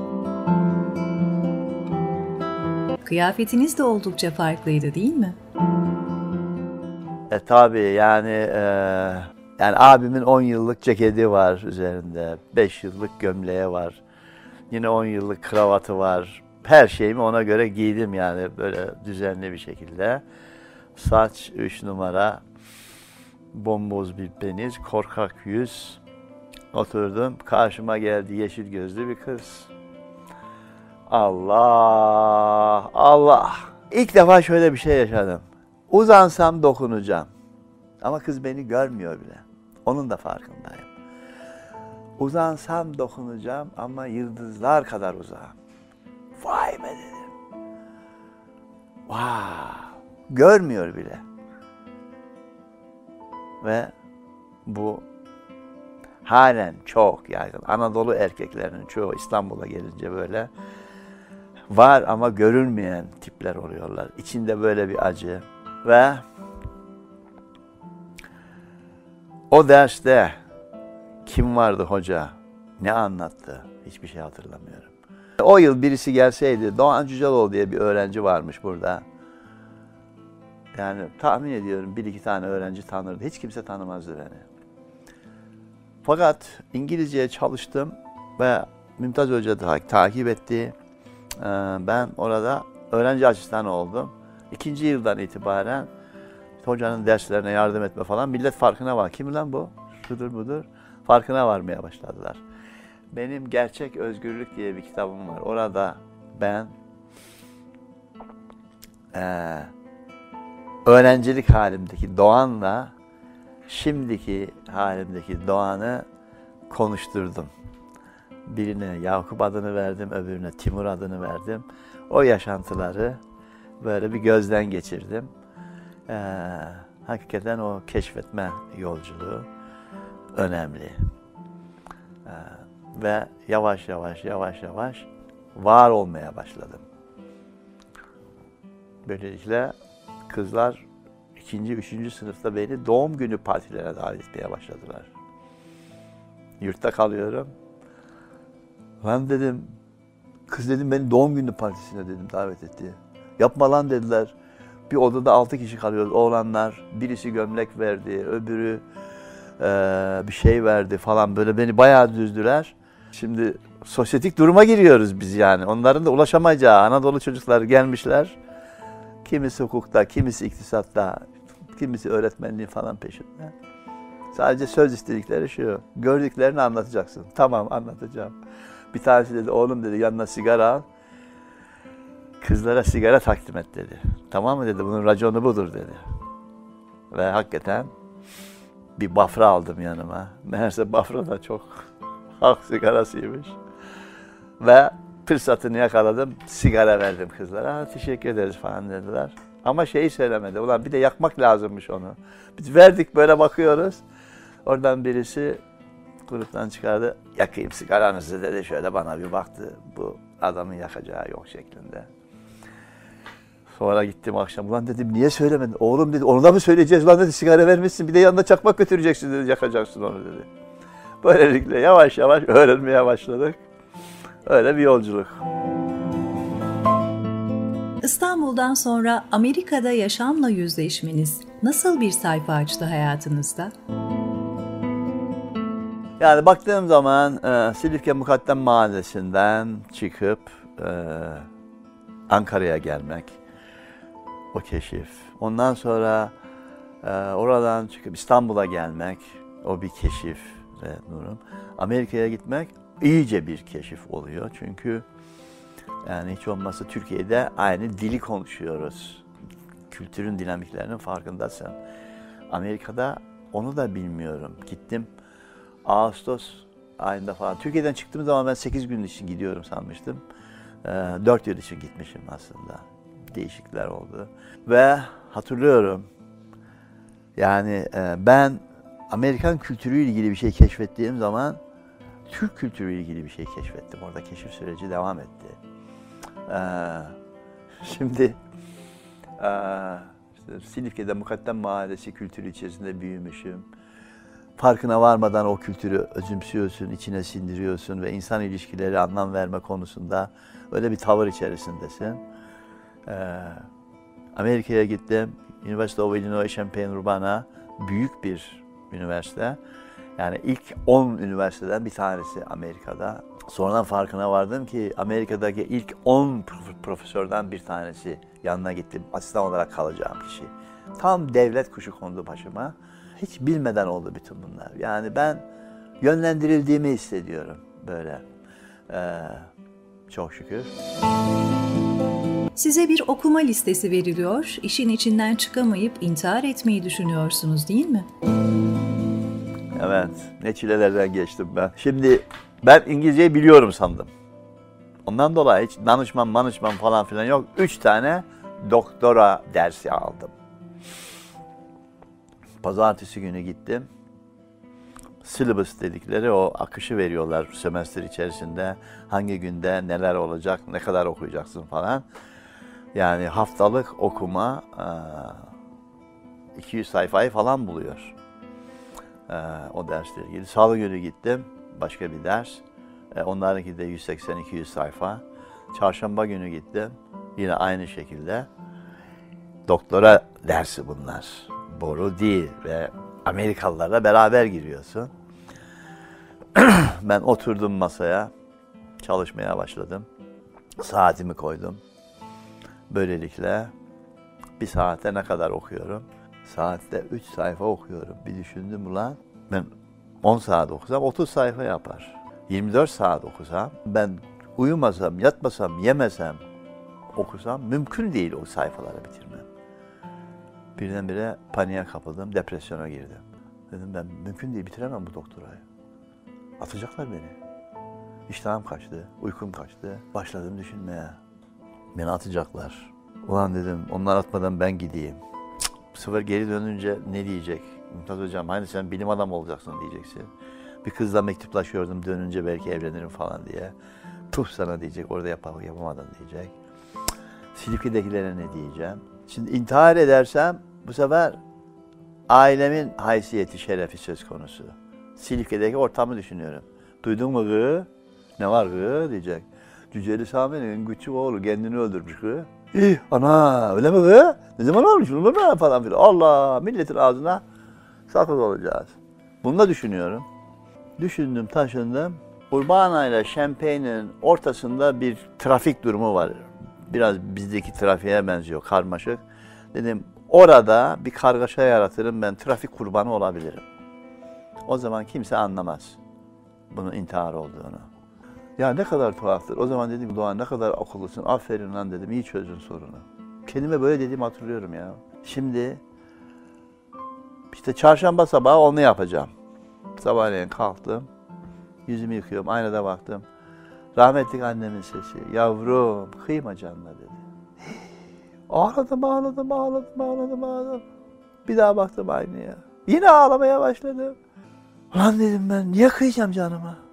S2: Kıyafetiniz de oldukça farklıydı değil mi?
S3: E tabii yani e, yani abimin 10 yıllık ceketi var üzerinde. 5 yıllık gömleği var. Yine 10 yıllık kravatı var. Her şeyimi ona göre giydim yani böyle düzenli bir şekilde. Saç 3 numara. Bomboz bir beniz, korkak yüz. Oturdum. Karşıma geldi yeşil gözlü bir kız. Allah, Allah. İlk defa şöyle bir şey yaşadım. Uzansam dokunacağım. Ama kız beni görmüyor bile. Onun da farkındayım. Uzansam dokunacağım ama yıldızlar kadar uzağım. Vay be dedim. Wow. Görmüyor bile. Ve bu halen çok yaygın. Anadolu erkeklerinin çoğu İstanbul'a gelince böyle var ama görünmeyen tipler oluyorlar. İçinde böyle bir acı ve o derste kim vardı hoca? Ne anlattı? Hiçbir şey hatırlamıyorum. O yıl birisi gelseydi, Doğan Cüceloğlu diye bir öğrenci varmış burada. Yani tahmin ediyorum bir iki tane öğrenci tanırdı. Hiç kimse tanımazdı beni. Fakat İngilizceye çalıştım ve Mümtaz Hoca da takip etti. Ee, Ben orada öğrenci asistanı oldum. İkinci yıldan itibaren hocanın derslerine yardım etme falan millet farkına var. Kim lan bu? Şudur budur. Farkına varmaya başladılar. Benim Gerçek Özgürlük diye bir kitabım var. Orada ben eee öğrencilik halimdeki Doğan'la şimdiki halimdeki Doğan'ı konuşturdum. Birine Yakup adını verdim, öbürüne Timur adını verdim. O yaşantıları böyle bir gözden geçirdim. Ee, hakikaten o keşfetme yolculuğu önemli. Ee, ve yavaş yavaş yavaş yavaş var olmaya başladım. Böylelikle kızlar ikinci, üçüncü sınıfta beni doğum günü partilerine davet etmeye başladılar. Yurtta kalıyorum. Ben dedim, kız dedim beni doğum günü partisine dedim davet etti. Yapma lan dediler. Bir odada altı kişi kalıyoruz oğlanlar. Birisi gömlek verdi, öbürü eee, bir şey verdi falan böyle beni bayağı düzdüler. Şimdi sosyetik duruma giriyoruz biz yani. Onların da ulaşamayacağı Anadolu çocuklar gelmişler. Kimisi hukukta, kimisi iktisatta, kimisi öğretmenliği falan peşinde. Sadece söz istedikleri şu. Gördüklerini anlatacaksın. Tamam anlatacağım. Bir tanesi dedi oğlum dedi yanına sigara al. Kızlara sigara takdim et dedi. Tamam mı dedi bunun raconu budur dedi. Ve hakikaten bir bafra aldım yanıma. Meğerse bafra da çok halk sigarasıymış. Ve fırsatını yakaladım. Sigara verdim kızlara. "Ha, teşekkür ederiz falan dediler. Ama şeyi söylemedi. Ulan bir de yakmak lazımmış onu. Biz verdik böyle bakıyoruz. Oradan birisi gruptan çıkardı. Yakayım sigaranızı dedi. Şöyle bana bir baktı. Bu adamın yakacağı yok şeklinde. Sonra gittim akşam. Ulan dedim niye söylemedin? Oğlum dedi onu da mı söyleyeceğiz? Ulan dedi sigara vermişsin. Bir de yanına çakmak götüreceksin dedi. Yakacaksın onu dedi. Böylelikle yavaş yavaş öğrenmeye başladık. Öyle bir yolculuk.
S2: İstanbul'dan sonra Amerika'da yaşamla yüzleşmeniz nasıl bir sayfa açtı hayatınızda?
S3: Yani baktığım zaman e, Silifke Mukaddem Mahallesi'nden çıkıp e, Ankara'ya gelmek, o keşif. Ondan sonra e, oradan çıkıp İstanbul'a gelmek, o bir keşif ve Nur'un. Amerika'ya gitmek iyice bir keşif oluyor. Çünkü yani hiç olmazsa Türkiye'de aynı dili konuşuyoruz. Kültürün dinamiklerinin farkındasın. Amerika'da onu da bilmiyorum. Gittim Ağustos ayında falan. Türkiye'den çıktığım zaman ben 8 gün için gidiyorum sanmıştım. Ee, 4 yıl için gitmişim aslında. Değişiklikler oldu. Ve hatırlıyorum yani e, ben Amerikan kültürüyle ilgili bir şey keşfettiğim zaman Türk kültürüyle ilgili bir şey keşfettim. Orada keşif süreci devam etti. Ee, şimdi e, işte Silifke'de Mukaddem Mahallesi kültürü içerisinde büyümüşüm farkına varmadan o kültürü özümsüyorsun, içine sindiriyorsun ve insan ilişkileri anlam verme konusunda öyle bir tavır içerisindesin. Ee, Amerika'ya gittim. University of Illinois Champaign-Urbana büyük bir üniversite. Yani ilk 10 üniversiteden bir tanesi Amerika'da. Sonradan farkına vardım ki Amerika'daki ilk 10 prof- profesörden bir tanesi yanına gittim. Asistan olarak kalacağım kişi. Tam devlet kuşu kondu başıma. Hiç bilmeden oldu bütün bunlar. Yani ben yönlendirildiğimi hissediyorum böyle. Ee, çok şükür.
S2: Size bir okuma listesi veriliyor, işin içinden çıkamayıp intihar etmeyi düşünüyorsunuz değil mi?
S3: Evet, ne çilelerden geçtim ben. Şimdi ben İngilizceyi biliyorum sandım. Ondan dolayı hiç danışman, manışman falan filan yok. Üç tane doktora dersi aldım. Pazartesi günü gittim. Syllabus dedikleri o akışı veriyorlar semester içerisinde. Hangi günde neler olacak, ne kadar okuyacaksın falan. Yani haftalık okuma eee, 200 sayfayı falan buluyor. Eee, o dersle ilgili. Salı günü gittim, başka bir ders. E, onlarınki de 180-200 sayfa. Çarşamba günü gittim, yine aynı şekilde. Doktora dersi bunlar. Boru değil ve Amerikalılarla beraber giriyorsun. ben oturdum masaya, çalışmaya başladım. Saatimi koydum. Böylelikle bir saate ne kadar okuyorum? Saatte 3 sayfa okuyorum. Bir düşündüm ulan ben 10 saat okusam 30 sayfa yapar. 24 saat okusam ben uyumasam, yatmasam, yemesem, okusam mümkün değil o sayfaları bitirmem. Birdenbire paniğe kapıldım, depresyona girdim. Dedim ben mümkün değil bitiremem bu doktorayı. Atacaklar beni. İştahım kaçtı, uykum kaçtı. Başladım düşünmeye. Beni atacaklar. Ulan dedim onlar atmadan ben gideyim. Bu sefer geri dönünce ne diyecek? Mümtaz hocam hani sen bilim adamı olacaksın diyeceksin. Bir kızla mektuplaşıyordum dönünce belki evlenirim falan diye. Tuh sana diyecek orada yap yapamadın diyecek. Silifke'dekilere ne diyeceğim? Şimdi intihar edersem bu sefer ailemin haysiyeti, şerefi söz konusu. Silifke'deki ortamı düşünüyorum. Duydun mu gı? Ne var gı diyecek. Cüceli Sami'nin küçük oğlu kendini öldürmüş gı. İh ana öyle mi gı? Ne zaman olmuş bunu falan filan. Allah milletin ağzına sakız olacağız. Bunu da düşünüyorum. Düşündüm taşındım. Urbana ile Champagne'in ortasında bir trafik durumu var. Biraz bizdeki trafiğe benziyor karmaşık. Dedim orada bir kargaşa yaratırım ben trafik kurbanı olabilirim. O zaman kimse anlamaz bunun intihar olduğunu. Ya ne kadar tuhaftır. O zaman dedim Doğan ne kadar akıllısın. Aferin lan dedim. iyi çözdün sorunu. Kendime böyle dediğimi hatırlıyorum ya. Şimdi işte çarşamba sabahı onu yapacağım. Sabahleyin kalktım. Yüzümü yıkıyorum. Aynada baktım. Rahmetli annemin sesi. Yavrum kıyma canına dedi. Ağladım, ağladım, ağladım, ağladım, ağladım. Bir daha baktım aynaya. Yine ağlamaya başladım. Lan dedim ben niye kıyacağım canıma?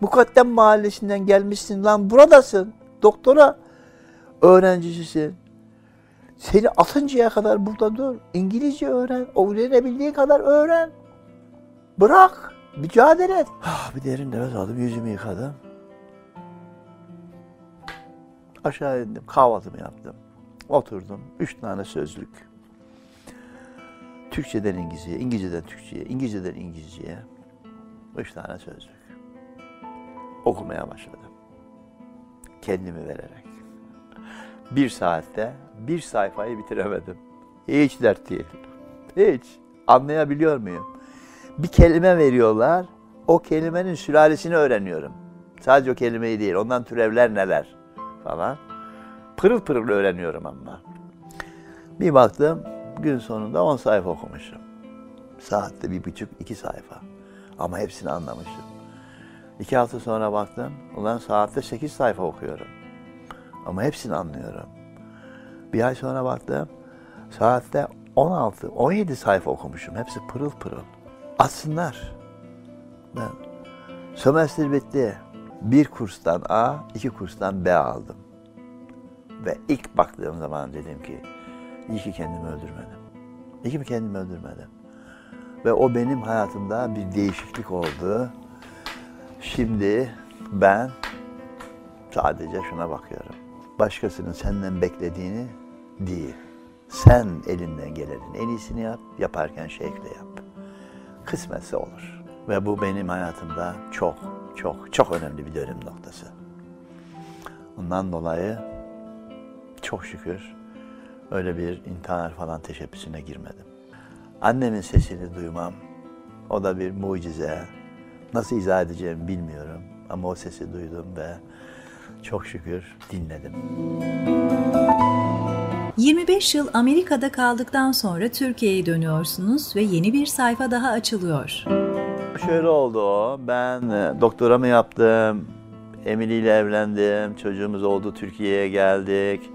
S3: Mukaddem mahallesinden gelmişsin lan buradasın. Doktora öğrencisisin. Seni atıncaya kadar burada dur. İngilizce öğren. Öğrenebildiği kadar öğren. Bırak. Mücadele et. Ah, bir derin nefes aldım. Yüzümü yıkadım. Aşağı indim. Kahvaltımı yaptım. Oturdum. Üç tane sözlük. Türkçeden İngilizceye, İngilizceden Türkçe'ye, İngilizceden İngilizce'ye. Üç tane sözlük. Okumaya başladım. Kendimi vererek. Bir saatte bir sayfayı bitiremedim. Hiç dert değil. Hiç. Anlayabiliyor muyum? Bir kelime veriyorlar. O kelimenin sülalesini öğreniyorum. Sadece o kelimeyi değil. Ondan türevler neler falan. Pırıl pırıl öğreniyorum ama. Bir baktım gün sonunda 10 sayfa okumuşum. Saatte bir buçuk, iki sayfa. Ama hepsini anlamışım. İki hafta sonra baktım, ulan saatte sekiz sayfa okuyorum. Ama hepsini anlıyorum. Bir ay sonra baktım, saatte 16, 17 sayfa okumuşum. Hepsi pırıl pırıl. Atsınlar. Ben sömestr bitti. Bir kurstan A, iki kurstan B aldım. Ve ilk baktığım zaman dedim ki, iyi ki kendimi öldürmedim. İyi ki kendimi öldürmedim. Ve o benim hayatımda bir değişiklik oldu. Şimdi ben sadece şuna bakıyorum. Başkasının senden beklediğini değil. Sen elinden gelenin en iyisini yap, yaparken şevkle yap. Kısmetse olur. Ve bu benim hayatımda çok, çok, çok önemli bir dönüm noktası. Ondan dolayı çok şükür öyle bir intihar falan teşebbüsüne girmedim. Annemin sesini duymam, o da bir mucize. Nasıl izah edeceğimi bilmiyorum ama o sesi duydum ve çok şükür dinledim.
S2: 25 yıl Amerika'da kaldıktan sonra Türkiye'ye dönüyorsunuz ve yeni bir sayfa daha açılıyor.
S3: Şöyle oldu o. Ben e, doktoramı yaptım. Emily ile evlendim. Çocuğumuz oldu. Türkiye'ye geldik.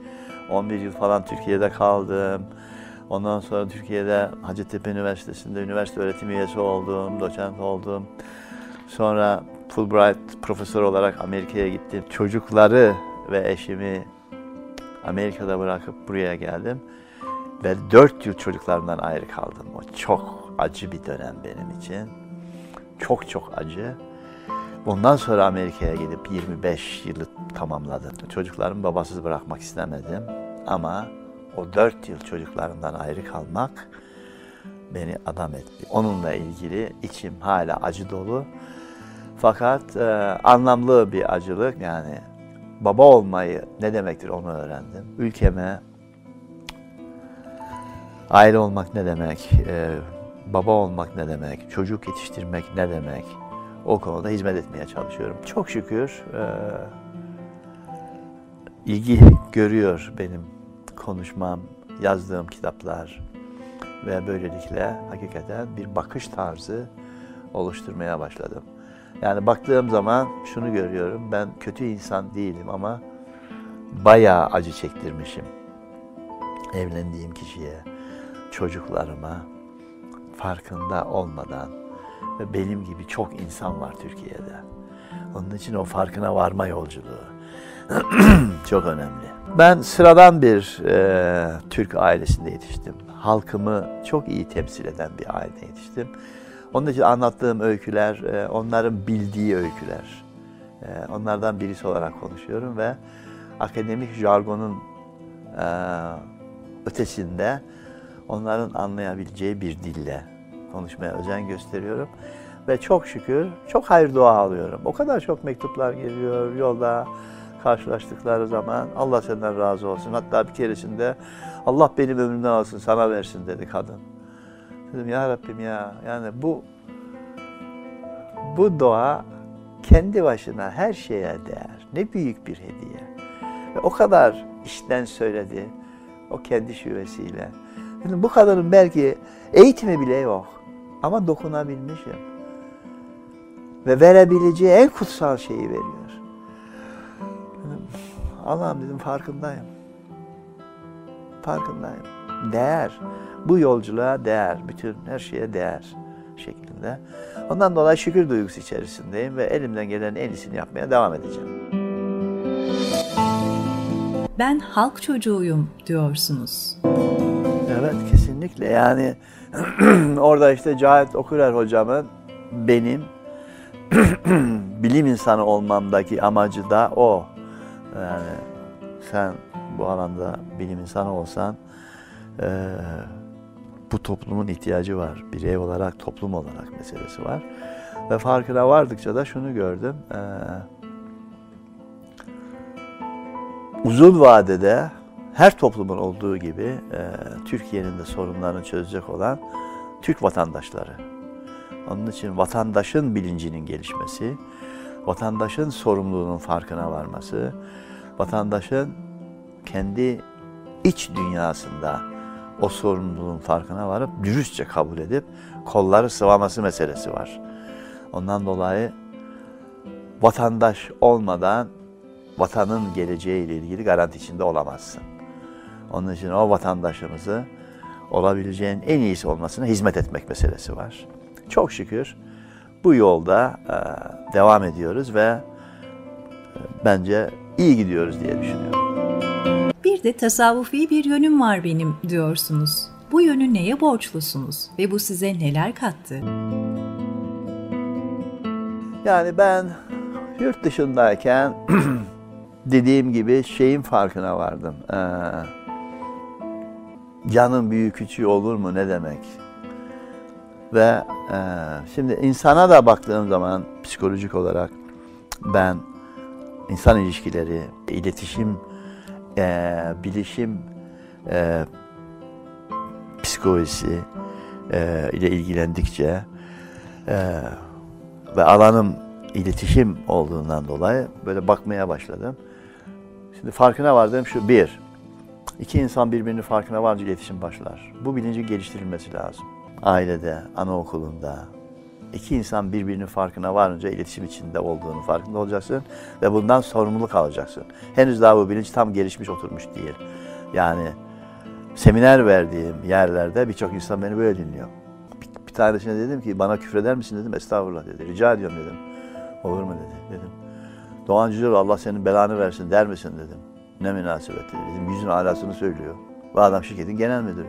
S3: 11 yıl falan Türkiye'de kaldım. Ondan sonra Türkiye'de Hacettepe Üniversitesi'nde üniversite öğretim üyesi oldum, doçent oldum. Sonra Fulbright profesör olarak Amerika'ya gittim. Çocukları ve eşimi Amerika'da bırakıp buraya geldim. Ve dört yıl çocuklarımdan ayrı kaldım. O çok acı bir dönem benim için. Çok çok acı. Bundan sonra Amerika'ya gidip 25 yılı tamamladım. Çocuklarımı babasız bırakmak istemedim. Ama o dört yıl çocuklarımdan ayrı kalmak beni adam etti. Onunla ilgili içim hala acı dolu. Fakat e, anlamlı bir acılık yani baba olmayı ne demektir onu öğrendim. Ülkeme aile olmak ne demek, e, baba olmak ne demek, çocuk yetiştirmek ne demek o konuda hizmet etmeye çalışıyorum. Çok şükür e, ilgi görüyor benim konuşmam, yazdığım kitaplar ve böylelikle hakikaten bir bakış tarzı oluşturmaya başladım. Yani baktığım zaman şunu görüyorum, ben kötü insan değilim ama bayağı acı çektirmişim. Evlendiğim kişiye, çocuklarıma farkında olmadan ve benim gibi çok insan var Türkiye'de. Onun için o farkına varma yolculuğu çok önemli. Ben sıradan bir e, Türk ailesinde yetiştim. Halkımı çok iyi temsil eden bir ailede yetiştim. Onun için anlattığım öyküler, e, onların bildiği öyküler. E, onlardan birisi olarak konuşuyorum ve akademik jargonun e, ötesinde onların anlayabileceği bir dille konuşmaya özen gösteriyorum. Ve çok şükür çok hayır dua alıyorum. O kadar çok mektuplar geliyor yolda karşılaştıkları zaman Allah senden razı olsun. Hatta bir keresinde Allah benim ömrümden alsın sana versin dedi kadın. Dedim ya Rabbim ya yani bu bu dua kendi başına her şeye değer. Ne büyük bir hediye. Ve o kadar işten söyledi o kendi şivesiyle. Dedim bu kadının belki eğitimi bile yok ama dokunabilmişim. Ve verebileceği en kutsal şeyi veriyor. Allah'ım dedim farkındayım. Farkındayım. Değer. Bu yolculuğa değer. Bütün her şeye değer şeklinde. Ondan dolayı şükür duygusu içerisindeyim ve elimden gelen en iyisini yapmaya devam edeceğim.
S2: Ben halk çocuğuyum diyorsunuz.
S3: Evet kesinlikle yani orada işte Cahit Okurer hocamın benim bilim insanı olmamdaki amacı da o. Yani sen bu alanda bilim insanı olsan e, bu toplumun ihtiyacı var. Birey olarak, toplum olarak meselesi var. Ve farkına vardıkça da şunu gördüm. E, uzun vadede her toplumun olduğu gibi e, Türkiye'nin de sorunlarını çözecek olan Türk vatandaşları. Onun için vatandaşın bilincinin gelişmesi, vatandaşın sorumluluğunun farkına varması, vatandaşın kendi iç dünyasında o sorumluluğun farkına varıp dürüstçe kabul edip kolları sıvaması meselesi var. Ondan dolayı vatandaş olmadan vatanın geleceği ile ilgili garanti içinde olamazsın. Onun için o vatandaşımızı olabileceğin en iyisi olmasına hizmet etmek meselesi var. Çok şükür bu yolda e, devam ediyoruz ve e, bence iyi gidiyoruz diye düşünüyorum.
S2: Bir de tasavvufi bir yönüm var benim diyorsunuz. Bu yönü neye borçlusunuz ve bu size neler kattı?
S3: Yani ben yurt dışındayken dediğim gibi şeyin farkına vardım. Ee, canın büyük küçüğü olur mu ne demek? Ve e, şimdi insana da baktığım zaman psikolojik olarak ben insan ilişkileri, iletişim, e, bilişim, e, psikolojisi e, ile ilgilendikçe e, ve alanım iletişim olduğundan dolayı böyle bakmaya başladım. Şimdi farkına vardığım şu bir, iki insan birbirinin farkına varınca iletişim başlar. Bu bilincin geliştirilmesi lazım. Ailede, anaokulunda, iki insan birbirinin farkına varınca iletişim içinde olduğunu farkında olacaksın ve bundan sorumluluk alacaksın. Henüz daha bu bilinç tam gelişmiş oturmuş değil. Yani seminer verdiğim yerlerde birçok insan beni böyle dinliyor. Bir, bir tanesine dedim ki bana küfreder misin dedim. Estağfurullah dedi. Rica ediyorum dedim. Olur mu dedi. Dedim. Doğan Cüceloğlu Allah senin belanı versin der misin dedim. Ne münasebet dedi. Dedim yüzün alasını söylüyor. Bu adam şirketin genel müdürü.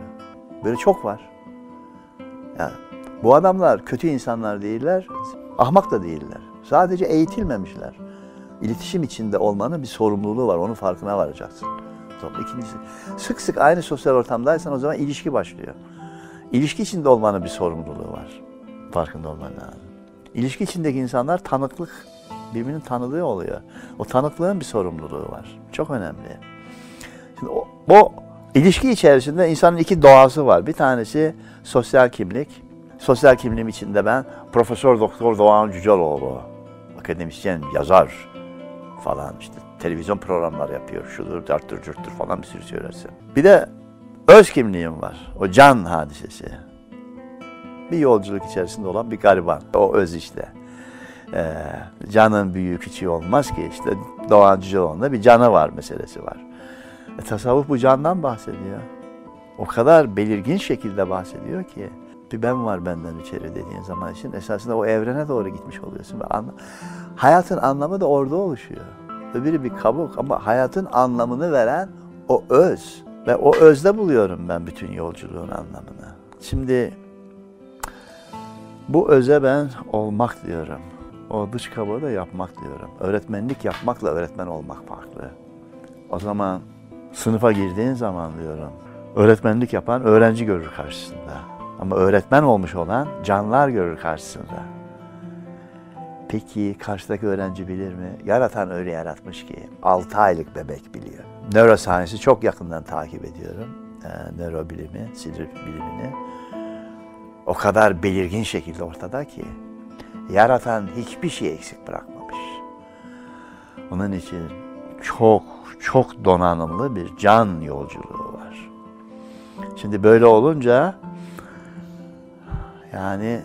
S3: Böyle çok var. Yani bu adamlar kötü insanlar değiller, ahmak da değiller. Sadece eğitilmemişler. İletişim içinde olmanın bir sorumluluğu var. Onun farkına varacaksın. İkincisi, sık sık aynı sosyal ortamdaysan o zaman ilişki başlıyor. İlişki içinde olmanın bir sorumluluğu var. Farkında olman lazım. İlişki içindeki insanlar tanıklık, birbirinin tanıdığı oluyor. O tanıklığın bir sorumluluğu var. Çok önemli. Şimdi o, o ilişki içerisinde insanın iki doğası var. Bir tanesi sosyal kimlik. Sosyal kimliğim içinde ben Profesör Doktor Doğan Cüceloğlu, akademisyen, yazar falan işte televizyon programları yapıyor. Şudur, darttır, cürttür falan bir sürü söylersin. Bir de öz kimliğim var. O can hadisesi. Bir yolculuk içerisinde olan bir gariban. O öz işte. Ee, canın büyüğü küçüğü olmaz ki işte Doğan Cüceloğlu'nda bir canı var meselesi var. E, tasavvuf bu candan bahsediyor. O kadar belirgin şekilde bahsediyor ki bir ben var benden içeri dediğin zaman için esasında o evrene doğru gitmiş oluyorsun. Ve anla, hayatın anlamı da orada oluşuyor. Öbürü bir kabuk ama hayatın anlamını veren o öz. Ve o özde buluyorum ben bütün yolculuğun anlamını. Şimdi Bu öze ben olmak diyorum. O dış kabuğu da yapmak diyorum. Öğretmenlik yapmakla öğretmen olmak farklı. O zaman sınıfa girdiğin zaman diyorum, öğretmenlik yapan öğrenci görür karşısında. Ama öğretmen olmuş olan canlar görür karşısında. Peki karşıdaki öğrenci bilir mi? Yaratan öyle yaratmış ki 6 aylık bebek biliyor. Nöroscience'i çok yakından takip ediyorum. Ee, nörobilimi, sinir bilimini. O kadar belirgin şekilde ortada ki yaratan hiçbir şey eksik bırakmamış. Onun için çok çok donanımlı bir can yolculuğu var. Şimdi böyle olunca yani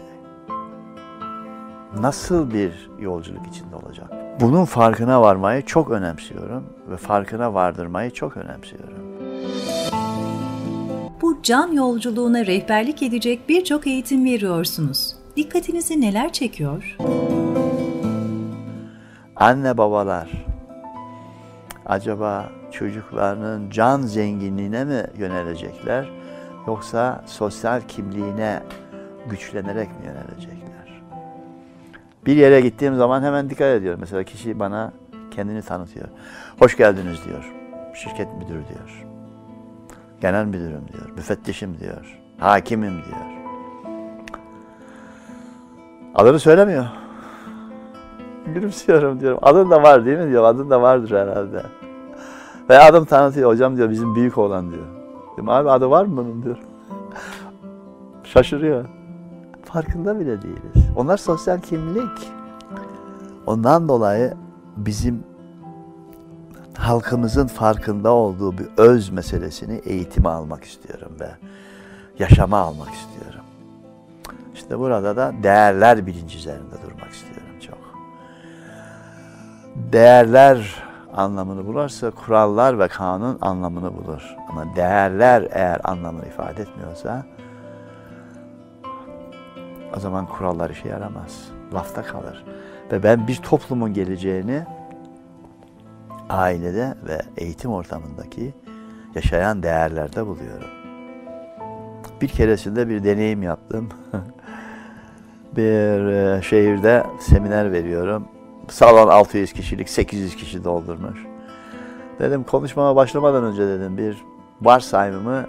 S3: nasıl bir yolculuk içinde olacak? Bunun farkına varmayı çok önemsiyorum ve farkına vardırmayı çok önemsiyorum.
S2: Bu can yolculuğuna rehberlik edecek birçok eğitim veriyorsunuz. Dikkatinizi neler çekiyor?
S3: Anne babalar acaba çocuklarının can zenginliğine mi yönelecekler yoksa sosyal kimliğine güçlenerek mi yönelecekler? Bir yere gittiğim zaman hemen dikkat ediyorum. Mesela kişi bana kendini tanıtıyor. Hoş geldiniz diyor. Şirket müdürü diyor. Genel müdürüm diyor. Müfettişim diyor. Hakimim diyor. Adını söylemiyor. Gülümsüyorum diyorum. Adın da var değil mi diyor. Adın da vardır herhalde. Ve adım tanıtıyor. Hocam diyor bizim büyük oğlan diyor. Diyorum, abi adı var mı bunun diyor. Şaşırıyor. Farkında bile değiliz. Onlar sosyal kimlik. Ondan dolayı bizim halkımızın farkında olduğu bir öz meselesini eğitime almak istiyorum ve yaşama almak istiyorum. İşte burada da değerler bilinci üzerinde durmak istiyorum çok. Değerler anlamını bulursa kurallar ve kanun anlamını bulur. Ama değerler eğer anlamını ifade etmiyorsa o zaman kurallar işe yaramaz. Lafta kalır. Ve ben bir toplumun geleceğini ailede ve eğitim ortamındaki yaşayan değerlerde buluyorum. Bir keresinde bir deneyim yaptım. bir e, şehirde seminer veriyorum. Salon 600 kişilik, 800 kişi doldurmuş. Dedim konuşmama başlamadan önce dedim bir varsayımımı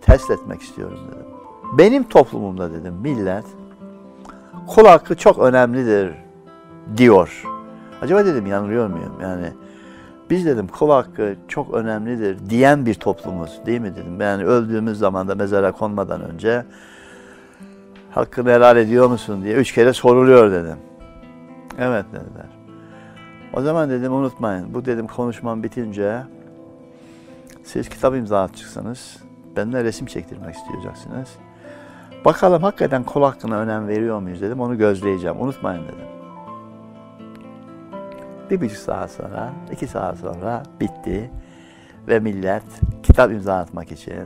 S3: test etmek istiyorum dedim. Benim toplumumda dedim millet kul hakkı çok önemlidir diyor. Acaba dedim yanılıyor muyum? Yani biz dedim kul hakkı çok önemlidir diyen bir toplumuz değil mi dedim. Yani öldüğümüz zaman da mezara konmadan önce hakkını helal ediyor musun diye üç kere soruluyor dedim. Evet dediler. O zaman dedim unutmayın bu dedim konuşmam bitince siz kitap imza atacaksınız. Benimle resim çektirmek isteyeceksiniz. Bakalım hakikaten kul hakkına önem veriyor muyuz dedim. Onu gözleyeceğim. Unutmayın dedim. Bir buçuk saat sonra, iki saat sonra bitti. Ve millet kitap imza atmak için,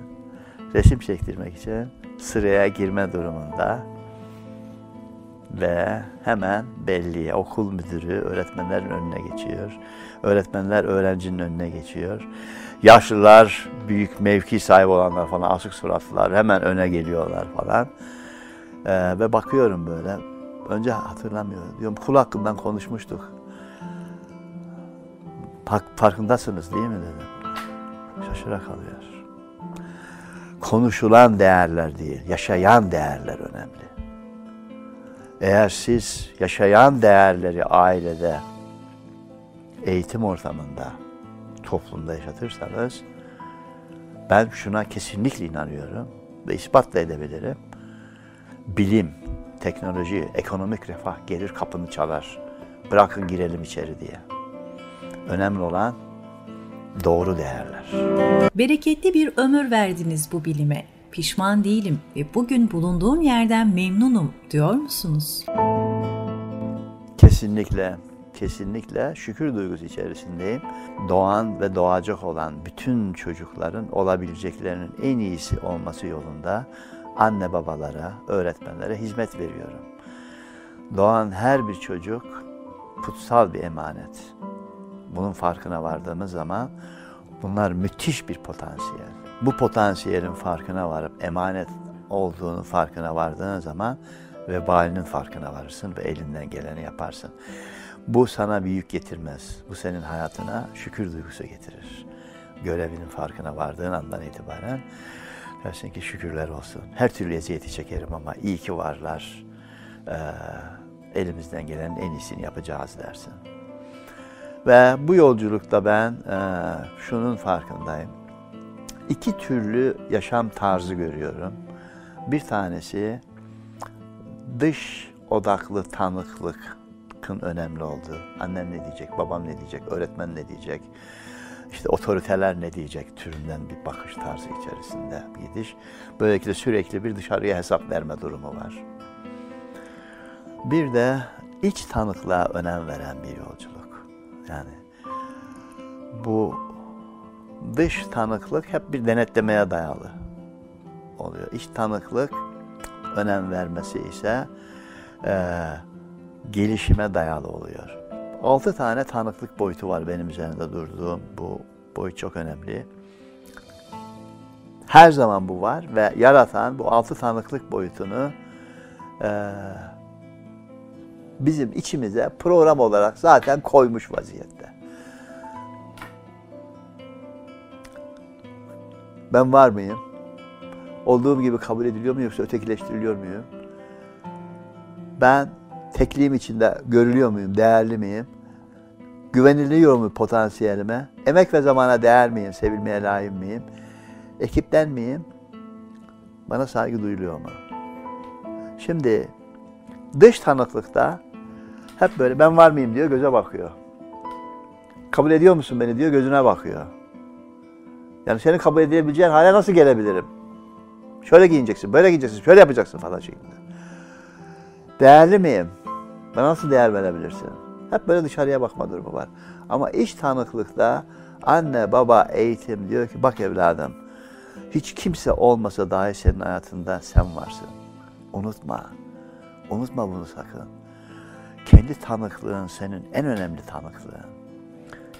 S3: resim çektirmek için sıraya girme durumunda. Ve hemen belli okul müdürü öğretmenlerin önüne geçiyor. Öğretmenler öğrencinin önüne geçiyor. Yaşlılar, büyük mevki sahibi olanlar falan asık suratlılar hemen öne geliyorlar falan. Ee, ve bakıyorum böyle. Önce hatırlamıyorum. Diyorum kul hakkından konuşmuştuk. Farkındasınız değil mi dedim. Şaşıra kalıyor. Konuşulan değerler değil, yaşayan değerler önemli. Eğer siz yaşayan değerleri ailede, eğitim ortamında, toplumda yaşatırsanız, ben şuna kesinlikle inanıyorum ve ispat da edebilirim. Bilim, teknoloji, ekonomik refah gelir kapını çalar. Bırakın girelim içeri diye. Önemli olan doğru değerler.
S2: Bereketli bir ömür verdiniz bu bilime. Pişman değilim ve bugün bulunduğum yerden memnunum diyor musunuz?
S3: Kesinlikle, kesinlikle şükür duygusu içerisindeyim. Doğan ve doğacak olan bütün çocukların olabileceklerinin en iyisi olması yolunda anne babalara, öğretmenlere hizmet veriyorum. Doğan her bir çocuk kutsal bir emanet. Bunun farkına vardığımız zaman bunlar müthiş bir potansiyel. Bu potansiyelin farkına varıp emanet olduğunu farkına vardığın zaman vebalinin farkına varırsın ve elinden geleni yaparsın. Bu sana bir yük getirmez. Bu senin hayatına şükür duygusu getirir. Görevinin farkına vardığın andan itibaren dersin ki şükürler olsun. Her türlü eziyeti çekerim ama iyi ki varlar. Ee, elimizden gelen en iyisini yapacağız dersin. Ve bu yolculukta ben e, şunun farkındayım. İki türlü yaşam tarzı görüyorum. Bir tanesi dış odaklı tanıklıkın önemli olduğu. Annem ne diyecek, babam ne diyecek, öğretmen ne diyecek, işte otoriteler ne diyecek türünden bir bakış tarzı içerisinde bir gidiş. Böylelikle sürekli bir dışarıya hesap verme durumu var. Bir de iç tanıklığa önem veren bir yolculuk. Yani bu dış tanıklık hep bir denetlemeye dayalı oluyor. İç tanıklık önem vermesi ise e, gelişime dayalı oluyor. Altı tane tanıklık boyutu var benim üzerinde durduğum. Bu boyut çok önemli. Her zaman bu var ve yaratan bu altı tanıklık boyutunu e, bizim içimize program olarak zaten koymuş vaziyette. Ben var mıyım? Olduğum gibi kabul ediliyor muyum yoksa ötekileştiriliyor muyum? Ben tekliğim içinde görülüyor muyum, değerli miyim? Güveniliyor mu potansiyelime? Emek ve zamana değer miyim, sevilmeye layık mıyım? Ekipten miyim? Bana saygı duyuluyor mu? Şimdi dış tanıklıkta hep böyle ben var mıyım diyor, göze bakıyor. Kabul ediyor musun beni diyor, gözüne bakıyor. Yani seni kabul edebileceğin hale nasıl gelebilirim? Şöyle giyineceksin, böyle giyineceksin, şöyle yapacaksın falan şeklinde. Değerli miyim? Bana nasıl değer verebilirsin? Hep böyle dışarıya bakma durumu var. Ama iç tanıklıkta anne, baba, eğitim diyor ki bak evladım hiç kimse olmasa dahi senin hayatında sen varsın. Unutma. Unutma bunu sakın. Kendi tanıklığın senin en önemli tanıklığın.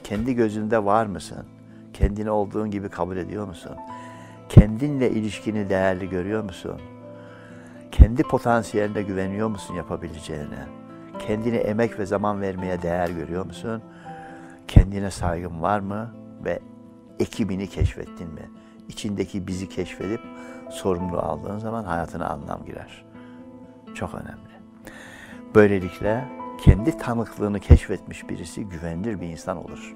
S3: Kendi gözünde var mısın? Kendini olduğun gibi kabul ediyor musun? Kendinle ilişkini değerli görüyor musun? Kendi potansiyeline güveniyor musun yapabileceğine? Kendine emek ve zaman vermeye değer görüyor musun? Kendine saygın var mı? Ve ekibini keşfettin mi? İçindeki bizi keşfedip sorumlu aldığın zaman hayatına anlam girer. Çok önemli. Böylelikle kendi tanıklığını keşfetmiş birisi güvenilir bir insan olur.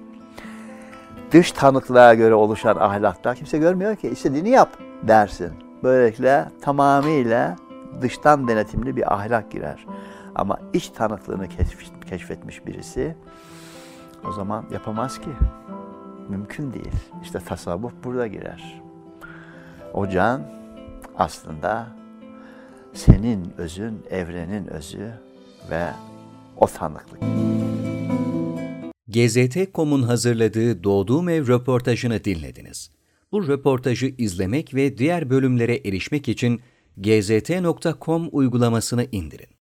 S3: Dış tanıklığa göre oluşan ahlakta kimse görmüyor ki istediğini yap dersin. Böylelikle tamamıyla dıştan denetimli bir ahlak girer. Ama iç tanıklığını keşfetmiş birisi o zaman yapamaz ki. Mümkün değil. İşte tasavvuf burada girer. O can aslında senin özün, evrenin özü ve o tanıklık.
S1: GZT.com'un hazırladığı Doğduğum Ev röportajını dinlediniz. Bu röportajı izlemek ve diğer bölümlere erişmek için gzt.com uygulamasını indirin.